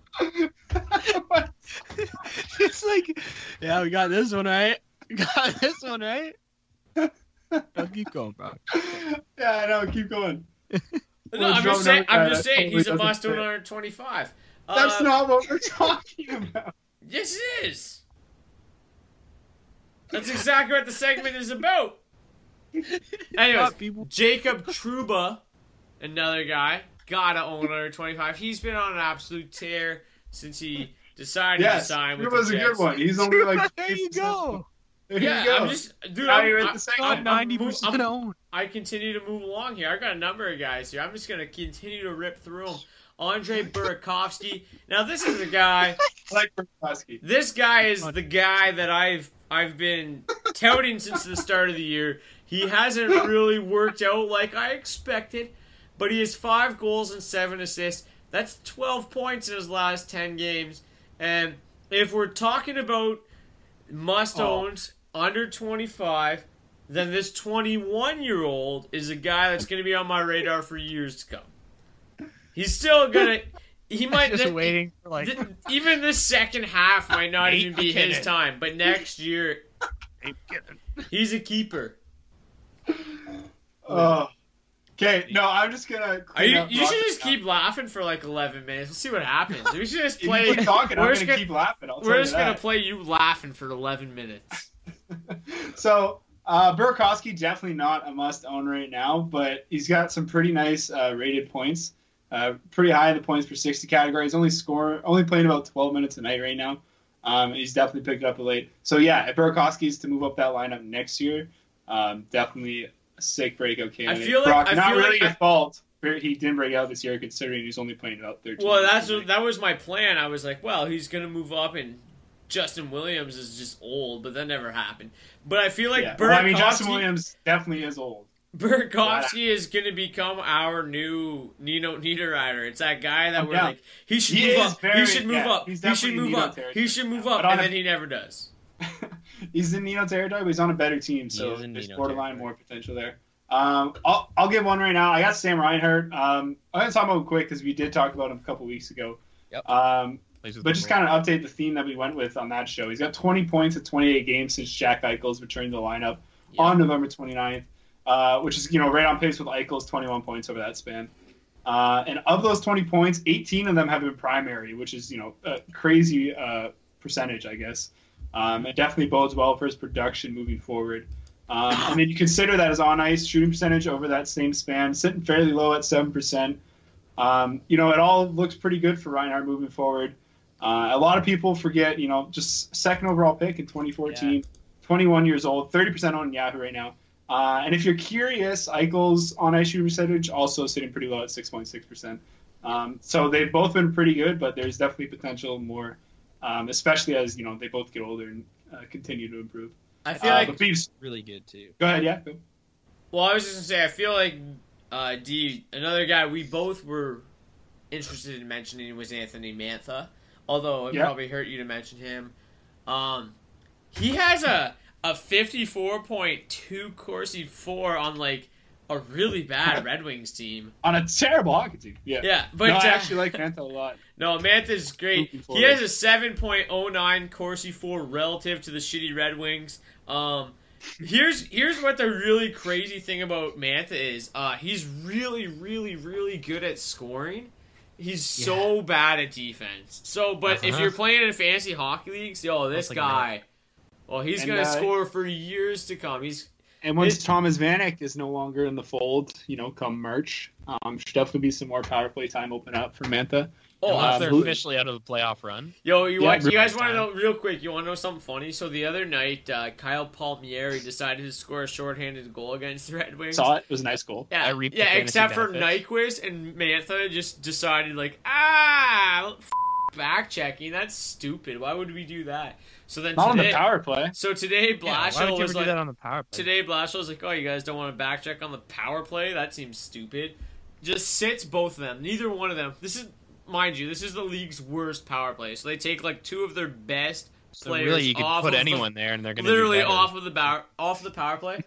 it's like, yeah, we got this one right. We got this one right. I'll keep going, bro. yeah, I know. Keep going. No, I'm just saying. I'm just saying he's a doesn't must own under twenty five. That's Uh, not what we're talking about. Yes, it is. That's exactly what the segment is about. Anyways, people. Jacob Trouba, another guy, gotta own under 25. He's been on an absolute tear since he decided to sign with it was the a good one. He's only like. There you go. There Yeah, you go. I'm just, dude. Now I'm, you're at I'm- the segment. I'm- Got I'm 90% I'm- owned. I continue to move along here. I got a number of guys here. I'm just gonna continue to rip through them. Andre Burakovsky. Now this is a guy. I like Burkowski. This guy is the guy that I've I've been touting since the start of the year. He hasn't really worked out like I expected, but he has five goals and seven assists. That's 12 points in his last 10 games. And if we're talking about must oh. owns under 25, then this 21 year old is a guy that's going to be on my radar for years to come. He's still gonna. He might Just waiting for like. Th- even the second half might not Ain't even be his kidding. time, but next year he's a keeper. Oh. Okay, no, I'm just gonna. Clean you, up you should just now. keep laughing for like 11 minutes. We'll see what happens. We should just If you play. keep talking, I'm we're gonna just keep laughing. I'll we're you just gonna play you laughing for 11 minutes. So uh, Burakovsky definitely not a must own right now, but he's got some pretty nice uh, rated points. Uh, pretty high in the points per 60 category. He's only score only playing about 12 minutes a night right now. Um, he's definitely picked up late. So yeah, if Burakovsky's to move up that lineup next year, um, definitely a sick breakout candidate. feel like- Brock, I not feel really like your I- fault. He didn't break out this year, considering he's only playing about 13. Well, that's what, that was my plan. I was like, well, he's gonna move up, and Justin Williams is just old, but that never happened. But I feel like yeah. Burakovsky, Well, I mean, Justin Williams definitely is old. Burakovsky is going to become our new Nino Niederreiter. It's that guy that I'm we're down. like, he should He move up. very- he should move yeah, up. He should move Nino up. He should move up, and a- then he never does. he's in Nino territory, but he's on a better team, so there's Nino borderline territory. more potential there. Um, I'll, I'll give one right now. I got Sam Reinhart. Um, I'm going to talk about him quick because we did talk about him a couple weeks ago. Yep. Um, but just kind of update the theme that we went with on that show. He's got 20 points at 28 games since Jack Eichel's returned to the lineup. on November 29th, uh, which is you know right on pace with Eichel's 21 points over that span. Uh, and of those 20 points, 18 of them have been primary, which is you know a crazy uh, percentage, I guess. Um, it definitely bodes well for his production moving forward. Um, and then you consider that his on ice shooting percentage over that same span, sitting fairly low at seven percent. Um, you know, it all looks pretty good for Reinhart moving forward. Uh, a lot of people forget, you know, just second overall pick in 2014, 21 years old, 30% on Yahoo right now. Uh, and if you're curious, Eichel's on ice shooting percentage also sitting pretty low at 6.6%. Um, so they've both been pretty good, but there's definitely potential more, um, especially as you know they both get older and uh, continue to improve. I feel Uh, like but Beebs, really good too. go ahead, yeah. go. Well, I was just gonna say, I feel like uh, D, another guy we both were interested in mentioning was Anthony Mantha. Although it Yeah. probably hurt you to mention him. Um, he has a a fifty four point two Corsi for on like a really bad Red Wings team. On a terrible hockey team. Yeah. Yeah, but no, I uh, actually like Mantha a lot. No, Mantha's great. He has a 7.09 Corsi for relative to the shitty Red Wings. Um, here's here's what the really crazy thing about Mantha is. Uh, he's really, really, really good at scoring. He's so bad at defense. So, but if Uh-huh. you're playing in fantasy hockey leagues, yo, this That's like a guy, well, he's gonna uh, score for years to come. He's And once It- Thomas Vanek is no longer in the fold, you know, come March, um, should definitely be some more power play time open up for Mantha. oh, Unless um, they're officially out of the playoff run. Yo, you Yeah, want, you guys want to know real quick? You want to know something funny? So the other night, uh, Kyle Palmieri decided to score a shorthanded goal against the Red Wings. Saw it. It was a nice goal. Yeah, I yeah. fantasy Except for benefits. Nyquist and Mantha just decided like, ah, f- back checking. That's stupid. Why would we do that? So then Not on the power play. so today Yeah, why Blashill would you was like, do that on the power play? today Blashill was like, oh, you guys don't want to back check on the power play? That seems stupid. Just sits both of them. Neither one of them. This is, mind you, this is the league's worst power play. So they take like two of their best So players really, you could put of the- anyone there, and they're going to literally off of the power off the power play.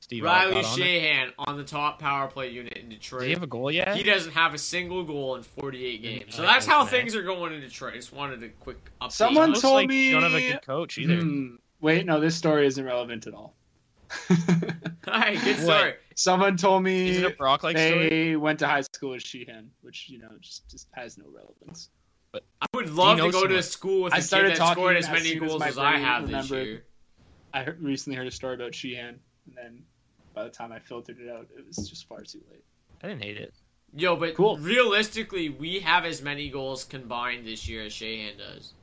Steve Riley Alcott on it. On the top power play unit in Detroit. Does he have a goal yet? He doesn't have a single goal in 48 games. So that's how things are going in Detroit. I just wanted a quick update. Someone told like me you don't have a good coach either. Hmm. Wait, no, this story isn't relevant at all. Hi, good What? Someone told me Is it a Brock like they story? went to high school with Sheahan, which you know just just has no relevance. But I would love to knows go to a school with I a kid started that talking scored as as many soon as goals my as I have this remembered. year. I recently heard a story about Sheahan, and then by the time I filtered it out, it was just far too late. I didn't hate it. Yo, but Cool. realistically, we have as many goals combined this year as Sheahan does.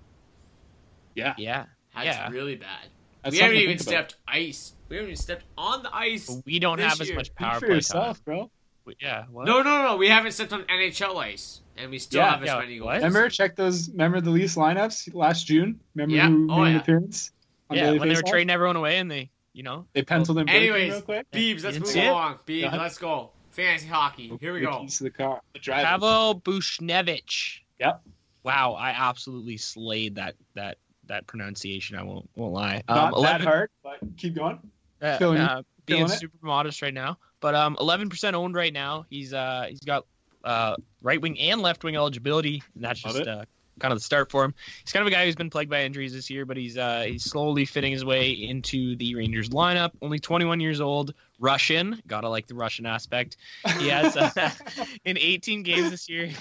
Yeah, Yeah. That's Yeah. really bad. That's we haven't even stepped ice. We haven't even stepped on the ice. But we don't This have as much power for play yourself, time. bro. We- Yeah. What? No, no, no. We haven't stepped on NHL ice, and we still Yeah, have as yeah, many goals. Remember, check those. Remember the Leafs lineups last June. Remember Yeah. who Oh, made an appearance? on Yeah, Daily when they were Faceoff? trading everyone away, and they, you know, They penciled in breaking Anyways, real quick. Beebs, let's move it? along. Beebs, Go ahead. let's go. Fantasy hockey. Here we go. keys to the car. The driver. Pavel Buchnevich. Yep. Wow, I absolutely slayed that that that pronunciation. I won't won't lie. Um, Not that 11 hard, but keep going. Uh, Feeling it? uh, being Feeling it? super modest right now, but um, 11% owned right now. He's uh he's got uh right wing and left wing eligibility. And that's Love just it. uh, kind of the start for him. He's kind of a guy who's been plagued by injuries this year, but he's uh he's slowly fitting his way into the Rangers lineup. Only 21 years old, Russian. Gotta like the Russian aspect. He has uh, in 18 games this year.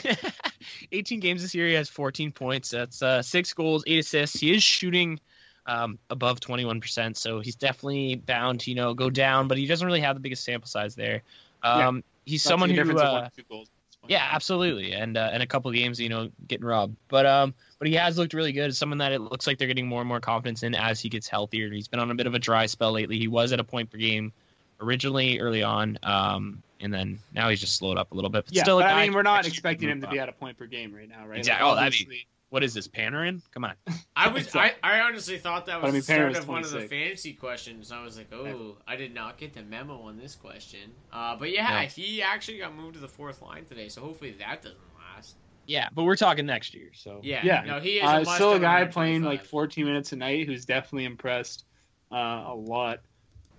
18 games this year, he has 14 points. That's uh, six goals, eight assists. He is shooting um, above 21%, so he's definitely bound to you know go down. But he doesn't really have the biggest sample size there. Um, He's Not someone who, uh, one or two goals. It's fine. yeah, absolutely, and uh, in a couple games, you know, getting robbed. But um, but he has looked really good. Someone that it looks like they're getting more and more confidence in as he gets healthier. He's been on a bit of a dry spell lately. He was at a point per game originally early on, um, and then now he's just slowed up a little bit. But Yeah, still, a but guy I mean, we're not expecting him to be at a point per game right now, right? Exactly. Like, Oh, that'd be- What is this, Panarin? Come on. I was I, I honestly thought that But I was mean, the start was of one of the 26. fantasy questions. I was like, oh, I did not get the memo on this question. Uh, but yeah, No. he actually got moved to the fourth line today, so hopefully that doesn't last. Yeah, but we're talking next year, so Yeah, Yeah, no, he is uh, a still a guy playing like 14 minutes a night who's definitely impressed uh, a lot.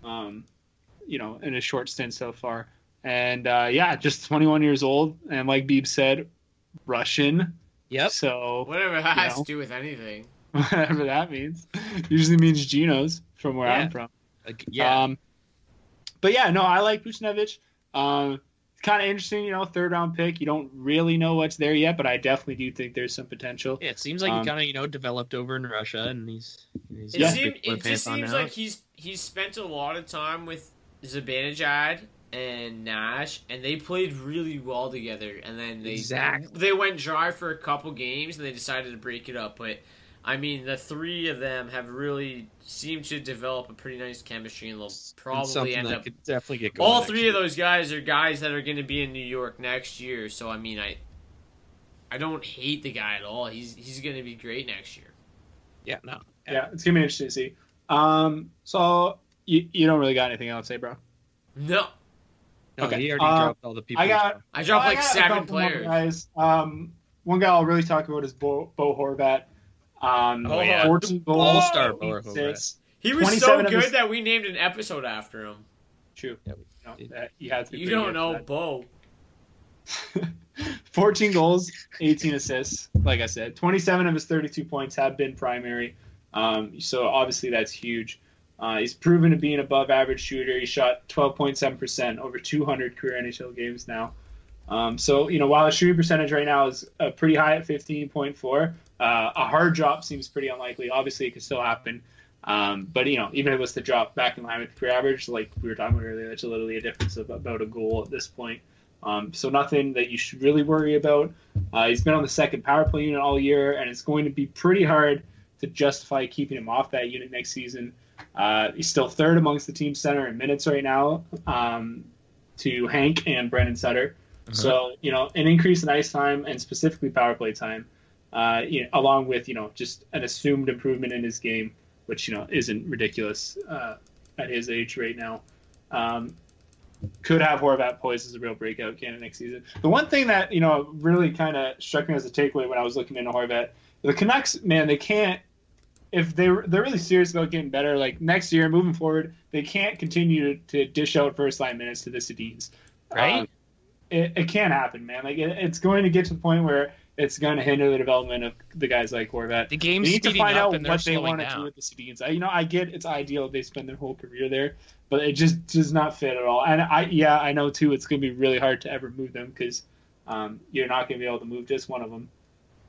Um, you know, in a short stint so far, and uh, yeah, just 21 years old, and like Beeb said, Russian. Yep. So Whatever that has know, to do with anything. whatever that means, usually means Geno's from where Yeah. I'm from. Like, yeah. Um, but yeah, no, I like Buchnevich. Um, kind of interesting, you know, third round pick. You don't really know what's there yet, but I definitely do think there's some potential. Yeah, it seems like Um, he kind of you know developed over in Russia, and he's. he's It, got seem, it just seems now. like he's he's spent a lot of time with Zibanejad and Nash, and they played really well together. And then they Exactly. they went dry for a couple games, and they decided to break it up. But I mean, the three of them have really seemed to develop a pretty nice chemistry, and they'll probably end up. could definitely get going. All three year. of those guys are guys that are going to be in New York next year. So I mean, I I don't hate the guy at all. He's he's going to be great next year. Yeah, no. Yeah, it's gonna be interesting to see. Um, so you, you don't really got anything else to say, bro? No, No, Okay, he already uh, dropped all the people. I got I dropped well, like got a seven players. Guys, um, one guy I'll really talk about is Bo, Bo Horvat. Um, Oh, yeah. 14 goals, All-star Bo Horvat. He was so good his- that we named an episode after him. True. Yeah, You, know, that- you had to You don't know that. Bo. 14 goals, 18 assists. Like I said, 27 of his 32 points have been primary. Um, so obviously that's huge. Uh, he's proven to be an above average shooter. He shot 12.7% over 200 career NHL games now. Um, so, you know, while his shooting percentage right now is uh, pretty high at 15.4, uh, a hard drop seems pretty unlikely. Obviously, it could still happen. Um, but, you know, even if it was to drop back in line with the career average, like we were talking about earlier, that's literally a difference of about a goal at this point. Um, so nothing that you should really worry about. Uh, he's been on the second power play unit all year, and it's going to be pretty hard to justify keeping him off that unit next season. Uh, he's still third amongst the team center in minutes right now um, to Hank and Brandon Sutter. So you know, an increase in ice time and specifically power play time, uh, you know, along with you know just an assumed improvement in his game, which you know isn't ridiculous uh, at his age right now. Um, could have Horvat poised as a real breakout candidate next season. The one thing that you know really kind of struck me as a takeaway when I was looking into Horvat, the Canucks, man, they can't if they they're really serious about getting better. Like next year, moving forward, they can't continue to, to dish out first line minutes to the Sedins. Right. Um, it, it can't happen, man. Like it, it's going to get to the point where it's going to hinder the development of the guys like Horvat. The game's They need to find out what they want to do with the Sedins. You know, I get it's ideal if they spend their whole career there, but it just does not fit at all. And I, yeah, I know too. It's going to be really hard to ever move them because um, you're not going to be able to move just one of them.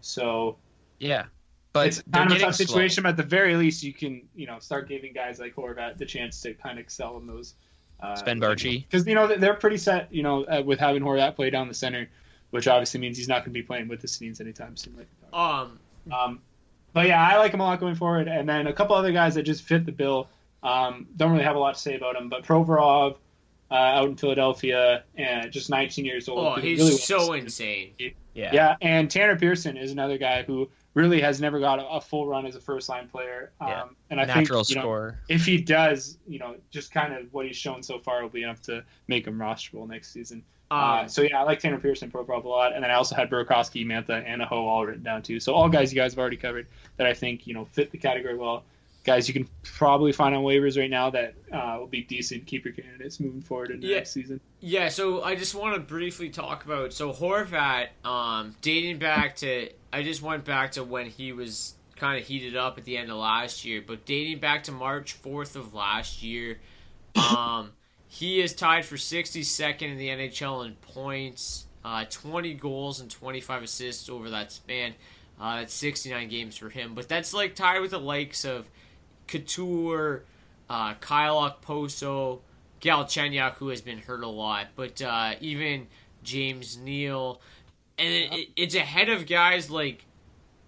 So Yeah, but it's kind of a getting tough slow. situation. But at the very least, you can you know start giving guys like Horvat the chance to kind of excel in those. Uh, Sven Baertschi. because you know they're pretty set. You know uh, with having Horvat play down the center, which obviously means he's not going to be playing with the Sedins anytime soon. Like Um, um, but yeah, I like him a lot going forward. And then a couple other guys that just fit the bill. Um, don't really have a lot to say about him, but Provorov uh, out in Philadelphia, and just 19 years old. oh, he's really so insane. Yeah. yeah, and Tanner Pearson is another guy who really has never got a, a full run as a first line player. Um, Yeah. And I Natural think you know, if he does, you know, just kind of what he's shown so far will be enough to make him rosterable next season. uh, Um, so yeah, I like Tanner Pearson, Provorov a lot, and then I also had Burakovsky, Mantha, and Aho all written down too. So all guys you guys have already covered that I think you know fit the category well. Guys, you can probably find on waivers right now that uh, will be decent keeper candidates moving forward in the Yeah. next season. Yeah, so I just want to briefly talk about so Horvat, um, dating back to I just went back to when he was kind of heated up at the end of last year, but dating back to March fourth of last year, um, he is tied for sixty second in the NHL in points, uh, twenty goals and twenty five assists over that span. Uh, that's sixty nine games for him, but that's like tied with the likes of Couture, uh, Kyle Okposo, Galchenyuk, who has been hurt a lot, but uh, even James Neal, and it, it, it's ahead of guys like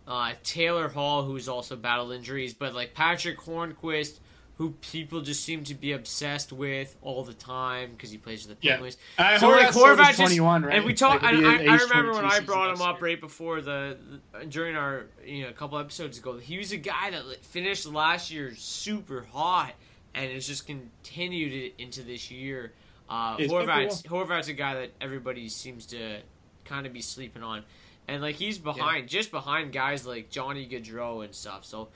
uh, Taylor Hall, who's also battled injuries, but like Patric Hornqvist, who people just seem to be obsessed with all the time because he plays for the Yeah. Penguins. Uh, so like Horvat just just 21, right? and we talked. Like, I, I, I remember when I brought him up right before the, the during our you know a couple episodes ago. He was a guy that finished last year super hot and has just continued it into this year. Uh, Horvat's Horvat's a guy that everybody seems to kind of be sleeping on, and like he's behind just behind guys like Johnny Gaudreau and stuff. So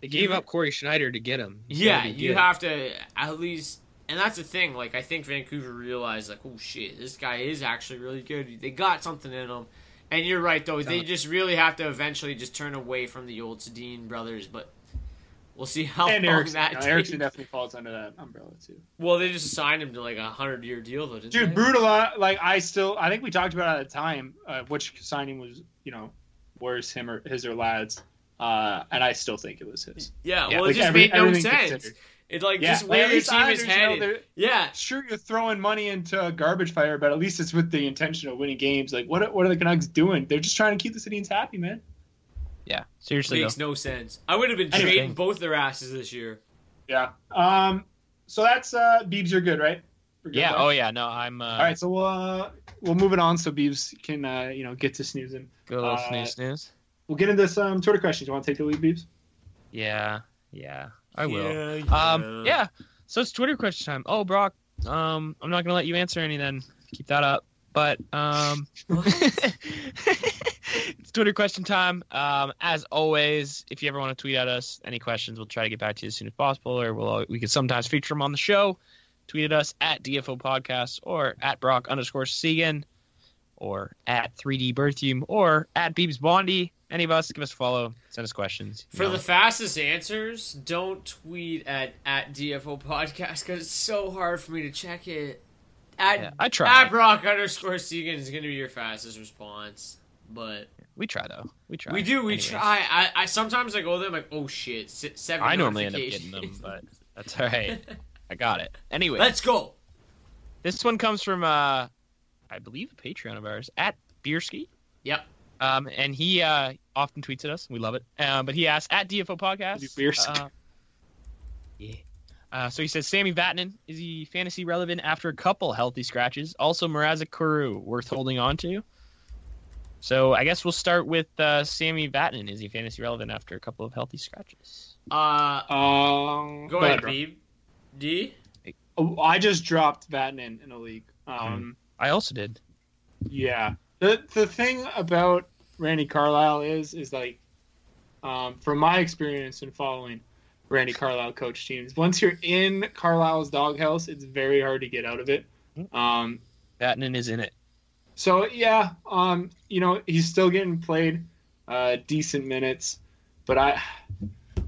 They gave up Cory Schneider to get him. He's yeah, you good. have to at least, and that's the thing. Like I think Vancouver realized, like, oh shit, this guy is actually really good. They got something in him. And you're right though. They just really have to eventually just turn away from the old Sedin brothers. But We'll see how and long Eriksson, that no, takes. Eriksson definitely falls under that umbrella too. Well, they just signed him to like a hundred year deal, though, didn't Dude, they? brutal. Like I still, I think we talked about it at the time, uh, which signing was, you know, worse, him or his or lads, uh, and I still think it was his. Yeah, Yeah, well, like it just every- made no sense. considered. It's like Yeah, just like, where at the least team is Islanders, you know, yeah, Sure, you're throwing money into a garbage fire, but at least it's with the intention of winning games. Like, what what are the Canucks doing? They're just trying to keep the Canadians happy, man. Yeah, seriously. makes though. no sense. I would have been Anyway. trading both their asses this year. Yeah. Um. So that's uh, Beebs. You're good, right? Good Yeah. there? Oh yeah. No, I'm. Uh, All right. So we'll uh, we'll move it on so Beebs can uh, you know get to snoozing. Go little Uh, snooze snooze. We'll get into some Twitter questions. You want to take the lead, Beebs? Yeah. Yeah. I will. Yeah, Um. Yeah. So it's Twitter question time. Oh, Brock. Um. I'm not gonna let you answer any. Then keep that up. But um. it's Twitter question time. Um. As always, if you ever want to tweet at us any questions, we'll try to get back to you as soon as possible, or we'll we can sometimes feature them on the show. Tweet at us at DFO Podcast or at Brock underscore Segan or at 3D Berthium or at Beebs Bondy. Any of us, give us a follow, send us questions. For know. the fastest answers, don't tweet at at DFO podcast because it's so hard for me to check it. At Yeah, I try. At Brock underscore Segan is going to be your fastest response, but we try though. We try. we do. We Anyways. try. I, I sometimes I go there. I'm like, oh shit, s- seven. I normally end up getting them, but that's all right. I got it. Anyway, Let's go. this one comes from uh, I believe a Patreon of ours at Beerski. Yep. Um, and he uh, often tweets at us. We love it. Um, but he asks at DFO Podcast. Beerski. Uh, yeah. Uh, so he says Sami Vatanen is he fantasy relevant after a couple healthy scratches? Also, Mrazek Coreau worth holding on to. So I guess we'll start with uh, Sami Vatanen. Is he fantasy relevant after a couple of healthy scratches? Uh, Um, go ahead, Beeb. D. Oh, I just dropped Vatanen in a league. Um, I also did. yeah. The the thing about Randy Carlyle is is like, um, from my experience in following Randy Carlyle coach teams, once you're in Carlyle's doghouse, it's very hard to get out of it. Um, Vatanen is in it. So yeah, um, you know he's still getting played uh, decent minutes, but I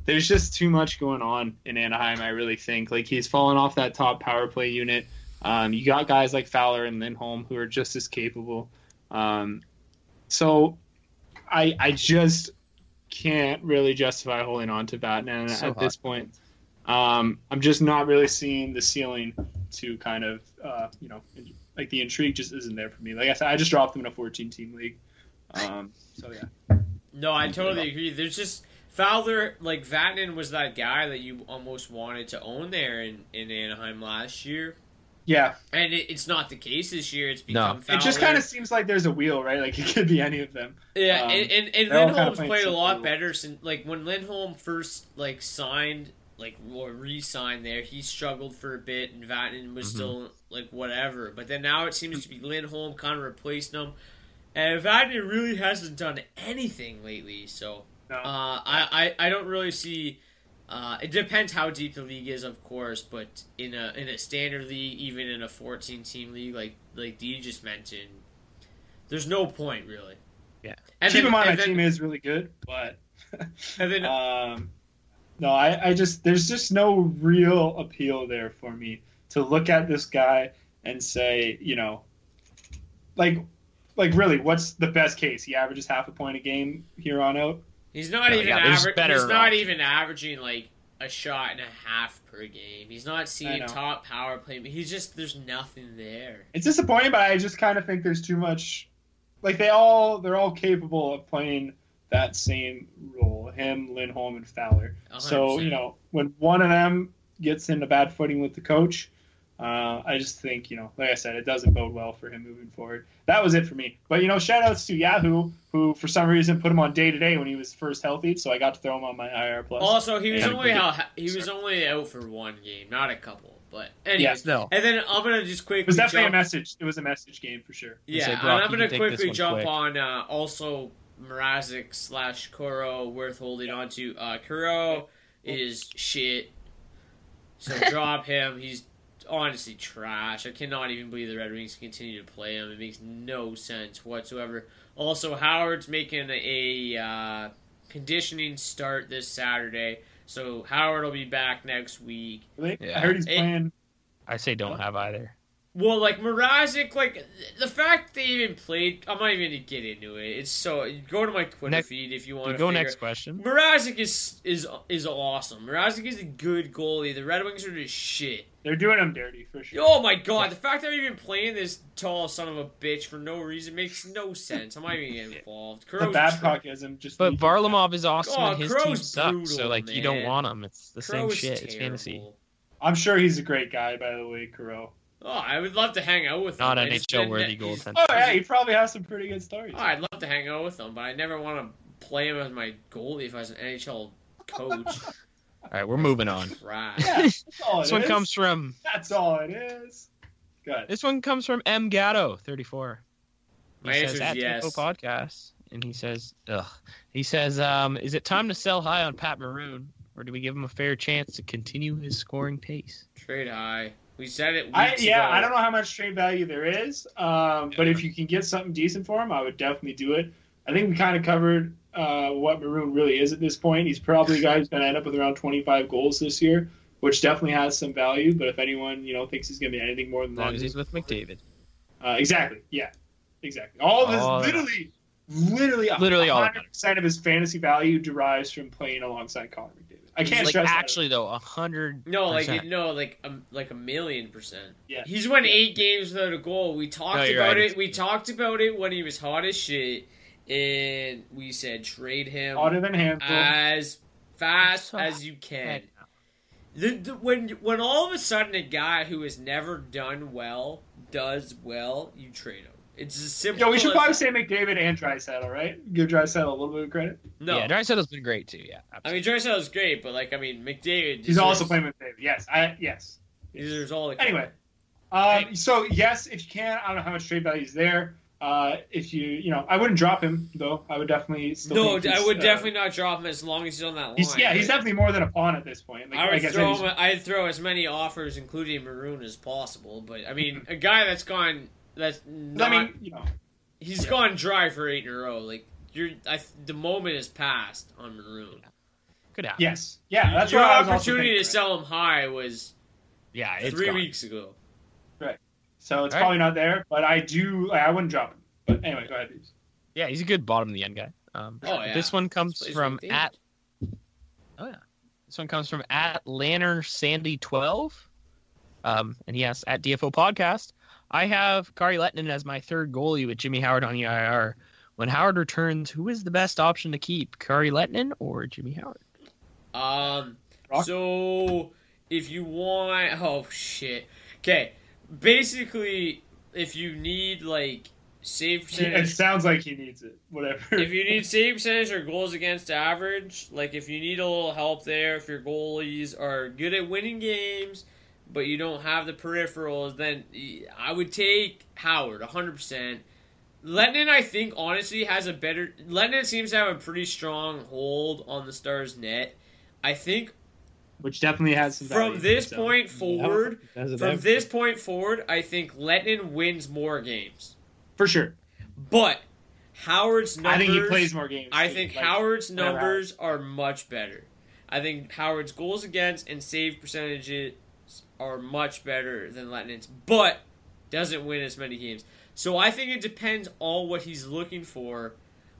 there's just too much going on in Anaheim. I really think like he's fallen off that top power play unit. Um, you got guys like Fowler and Lindholm who are just as capable. Um, so I I just can't really justify holding on to Batman So at hot. this point. Um, I'm just not really seeing the ceiling to kind of uh, you know like the intrigue just isn't there for me. Like I said, I just dropped them in a 14 team league. Um, so yeah. No, I totally agree. There's just Fowler, like Vatanen was that guy that you almost wanted to own there in, in Anaheim last year. Yeah, And it, it's not the case this year. It's No. become Fowler. it just kind of seems like there's a wheel, right? Like it could be any of them. Yeah, Um, and, and, and they're all kinda Lindholm's played a lot better since like when Lindholm first like signed like or re-signed there, he struggled for a bit, and Vatanen was Mhm. still like whatever. But then now it seems to be Lindholm kind of replaced him, and Vatanen really hasn't done anything lately. So No. uh, I, I I don't really see. Uh, it depends how deep the league is, of course, but in a in a standard league, even in a 14 team league, like like Dee just mentioned, there's no point really. Yeah. And Keep then- in mind, my and then- team is really good, but And then um, no, I, I just there's just no real appeal there for me to look at this guy and say, you know, like, like really, what's the best case? He averages half a point a game here on out. He's not No, even yeah, aver- better he's not options. even averaging like a shot and a half per game. He's not seeing top power play. He's just there's nothing there. It's disappointing, but I just kind of think there's too much. Like they all, they're all capable of playing that same role. Him, Lindholm, and Fowler. A So you know, when one of them gets into bad footing with the coach, uh, I just think you know, like I said, it doesn't bode well for him moving forward. That was it for me. But you know, shout outs to Yahoo, who for some reason put him on day to day when he was first healthy, so I got to throw him on my IR plus. Also, he was And- only out, he was only out for one game, not a couple. But anyways, No. and then I'm gonna just quickly It was definitely jump- a message. It was a message game for sure. Yeah, say, and Brock, I'm gonna can take this quickly jump quick. on uh, also Mrazek slash Coreau worth holding on to. Uh, Coreau is shit, so drop him. He's honestly trash. I cannot even believe the Red Wings continue to play him. It makes no sense whatsoever. Also, Howard's making a uh, conditioning start this Saturday, So Howard will be back next week. Yeah. I heard he's playing. I say don't have either. Well, like Mrazek, like the fact they even played, I'm not even gonna get into it. It's so go to my Twitter Next- feed if you want to Go figure next question. Mrazek is is is awesome. Mrazek is a good goalie. The Red Wings are just shit. They're doing him dirty for sure. Oh my god, the fact that I'm even playing this tall son of a bitch for no reason makes no sense. I'm not even getting involved. The Crow's Babcockism just. But leaking. Varlamov is awesome Oh, and his team sucks. brutal, so like you don't want him. It's the same Crow's shit. It's fantasy. I'm sure he's a great guy, by the way, Coreau. Oh, I would love to hang out with Not him. I just NHL worthy he's- goaltender. Oh yeah, he probably has some pretty good stories. Oh, I'd love to hang out with him, but I never want to play him as my goalie if I was an NHL coach. All right, we're moving on. right. Yeah, that's all This it one is. comes from That's all it is. Good. this one comes from M Gatto, 34. He My says answer is at yes. Tempo Podcast, and he says, "Ugh." He says, um, "Is it time to sell high on Pat Maroon, or do we give him a fair chance to continue his scoring pace?" Trade high. We said it. I yeah, ago. I don't know how much trade value there is, um, but if you can get something decent for him, I would definitely do it. I think we kind of covered uh, what Maroon really is at this point. He's probably a guy who's going to end up with around 25 goals this year, which definitely has some value. But if anyone you know thinks he's going to be anything more than As long that, as he's with McDavid. uh, exactly, yeah, exactly. All of his All of that. literally, literally, Literally all of 100 percent of his fantasy value derives from playing alongside Connor McDavid. I can't like stress that actually though, a hundred. No, like percent. it- no, like um, like a million percent. Yeah. He's won eight games without a goal. We talked No, about right. it. We talked about it when he was hot as shit, and we said trade him Hotter than Hansel. as fast So as you can. The, the, when when all of a sudden a guy who has never done well does well, you trade him. It's as simple. Yo, we should as probably that. say McDavid and Draisaitl, right? Give Draisaitl a little bit of credit. no. Yeah, Draisaitl's been great too. Yeah, I mean, Draisaitl is great, but like, I mean, McDavid. He's also playing with David. Yes, I yes. He deserves all the Anyway, um, so yes, if you can, I don't know how much trade value is there. Uh, if you, you know, I wouldn't drop him though. I would definitely. Still No, I would uh, definitely not drop him as long as he's on that line. He's, yeah, he's definitely more than a pawn at this point. Like, I would like I said, throw him. I'd throw as many offers, including Maroon, as possible. But I mean, a guy that's gone. That's not. I mean, you know, he's gone dry for eight in a row. Like you're, I, the moment has passed on Maroon. could happen. yes, yeah, that's Your what I was opportunity thinking, to sell him high was Yeah, it's three gone. weeks ago. Right. So it's All right. probably not there, but I do. I wouldn't drop him. But anyway, go ahead. Reeves. Yeah, he's a good bottom of the end guy. Um, Oh, yeah. This one comes Plays from McDavid. at. Oh yeah, this one comes from at Lantern Sandy twelve, um, and he asks at DFO podcast. I have Kari Lehtonen as my third goalie with Jimmy Howard on the IR. When Howard returns, who is the best option to keep, Kari Lehtonen or Jimmy Howard? Um. Rock? So if you want, oh shit. Okay. Basically, if you need like save percentage, It sounds like he needs it. Whatever. if you need save percentage or goals against average, like if you need a little help there, if your goalies are good at winning games, but you don't have the peripherals, then I would take Howard 100%. Lennon, I think, honestly, has a better. Lennon seems to have a pretty strong hold on the Stars' net. I think which definitely has some from this point forward, of from this point forward, I think Lehtonen wins more games. for sure. But Howard's numbers. I think he plays more games. I too. think Like, Howard's numbers are much better. I think Howard's goals against and save percentages are much better than Lehtonen's, but doesn't win as many games. So I think it depends on what he's looking for.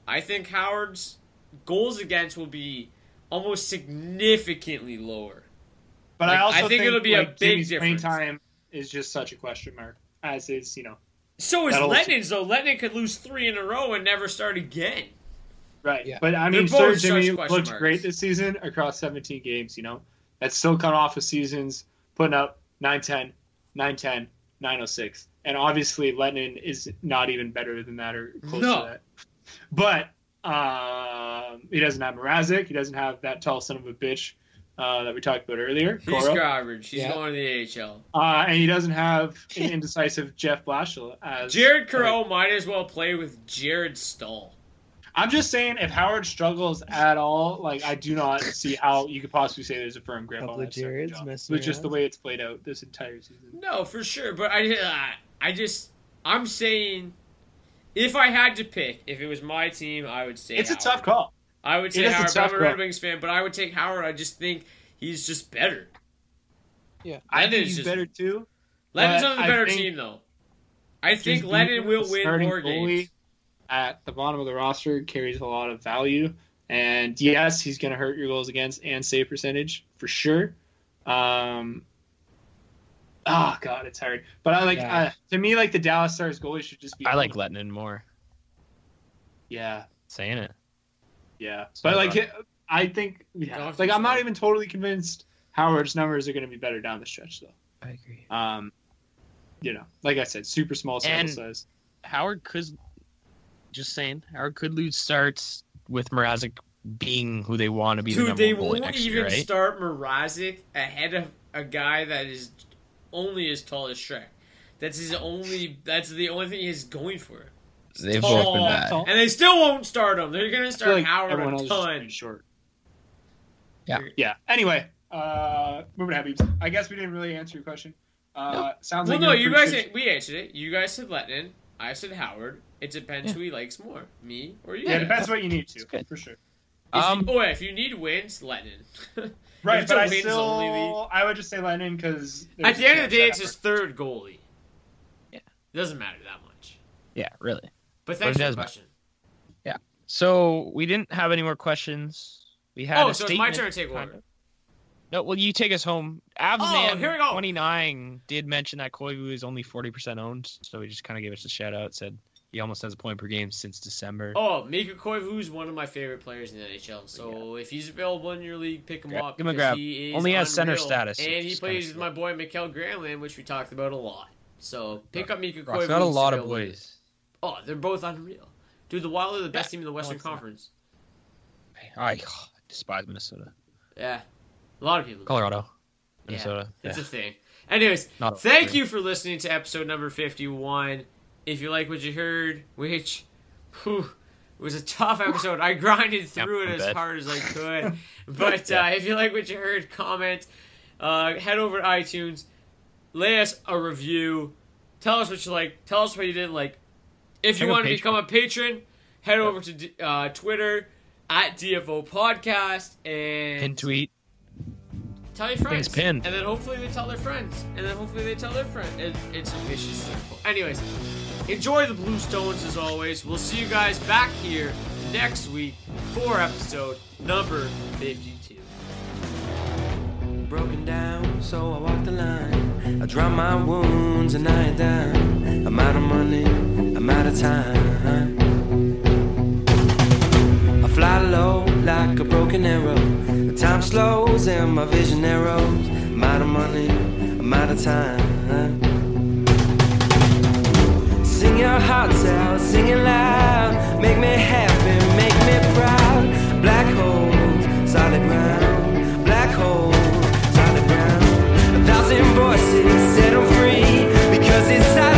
I think Howard's goals against will be almost significantly lower. But Like, I also I think it'll be a big Jimmy's playing difference. time is just such a question mark. As is, you know, So is That'll- though. Lehtonen could lose three in a row and never start again. right? Yeah. But I mean, both Sir Jimmy question looked marks. great this season across 17 games. You know, that's still coming off of seasons putting up 910, 910, 906, and obviously Lennon is not even better than that or close No. to that. But um, he doesn't have Mrazek. He doesn't have that tall son of a bitch uh, that we talked about earlier. He's garbage. He's Yeah. going to the AHL. Uh, and he doesn't have an indecisive Jeff Blashill as Jared Coreau might as well play with Jared Staal. I'm just saying, if Howard struggles at all, like I do not see how you could possibly say there's a firm grip Couple on of that second Jareds job. messing With just the way it's played out this entire season. No, for sure. But I, uh, I just, I'm saying, if I had to pick, if it was my team, I would say It's a tough call. I would say does the Howard. I'm a Red. Wings fan, but I would take Howard. I just think he's just better. Yeah, I Lennon think is he's just- better too. Lennon's but on the better think team, though. I think just Lennon will win more goalie games. At the bottom of the roster carries a lot of value, and yes, he's going to hurt your goals against and save percentage for sure. Um, oh god, it's hard. But I like Yeah. uh, to me like the Dallas Stars goalie should just be. I like Lehtonen more. Yeah, Saying it. yeah. Sorry, But like bro. I think yeah, like I'm not even totally convinced Howard's numbers are going to be better down the stretch though. I agree. Um, you know, like I said, super small sample And- size. Howard could just saying Howard could lose starts with Mrazek being who they want to be the Dude, number they one won't next even year, right? start Mrazek ahead of a guy that is only as tall as Shrek. That's his only. That's the only thing he's going for. They've Tall, both been bad. and they still won't start him. They're gonna start like Howard a else is just ton. short. Yeah. Yeah. Anyway, uh, moving ahead. Beebs. I guess we didn't really answer your question. Uh, sounds Well, like no, you're you pretty guys sure- we answered it. You guys said Letton. I said Howard. It depends who he likes more, me or you. Yeah, it depends what you need to, for sure. If Um, you, oh, if you need wins, Letton. Right, it's but a I wins still, only I would just say Lennon because At the end of the day, it's his third goalie. Yeah. It doesn't matter that much. Yeah, really. But thanks it for the does matter. question. So we didn't have any more questions. We had Oh, a so it's my turn to take kind over. No, well, you take us home. Avs Oh, here we go. 29 did mention that Koivu is only 40% owned, so he just kind of gave us a shout out. Said he almost has a point per game since December. Oh, Mikko Koivu is one of my favorite players in the NHL. So if he's available in your league, pick him Grab- up. give him a grab. He Only has center status, and he plays with my boy Mikael Granlund, which we talked about a lot. So pick up Mikko Koivu. got a lot of boys. Oh, they're both unreal. Dude, the Wild are the best Yeah, team in the no, Western not. Conference. I despise Minnesota. Yeah, a lot of people. do. Colorado. Yeah, Minnesota. it's Yeah. a thing. Anyways, Not thank you for listening to episode number 51. If you like what you heard, which whew, was a tough episode, I grinded through Yeah, it as bet. hard as I could. but uh, if you like what you heard, comment, uh, head over to iTunes, lay us a review, tell us what you like, tell us what you didn't like. If you want to become a patron, head over to uh, Twitter at DFO Podcast and Pin tweet. Tell your friends. Things pinned. And then hopefully they tell their friends. And then hopefully they tell their friend. It, it's a vicious circle. Anyways, enjoy the Blue Stones as always. We'll see you guys back here next week for episode number 52. Broken down, so I walk the line. I drop my wounds and I ain't down. I'm out of money, I'm out of time. I fly low like a broken arrow. Time slows and my vision narrows. I'm out of money, I'm out of time. Sing your hearts out, sing it loud. Make me happy, make me proud. Black holes, solid ground. Black holes, solid ground. A thousand voices set 'em free. Because silence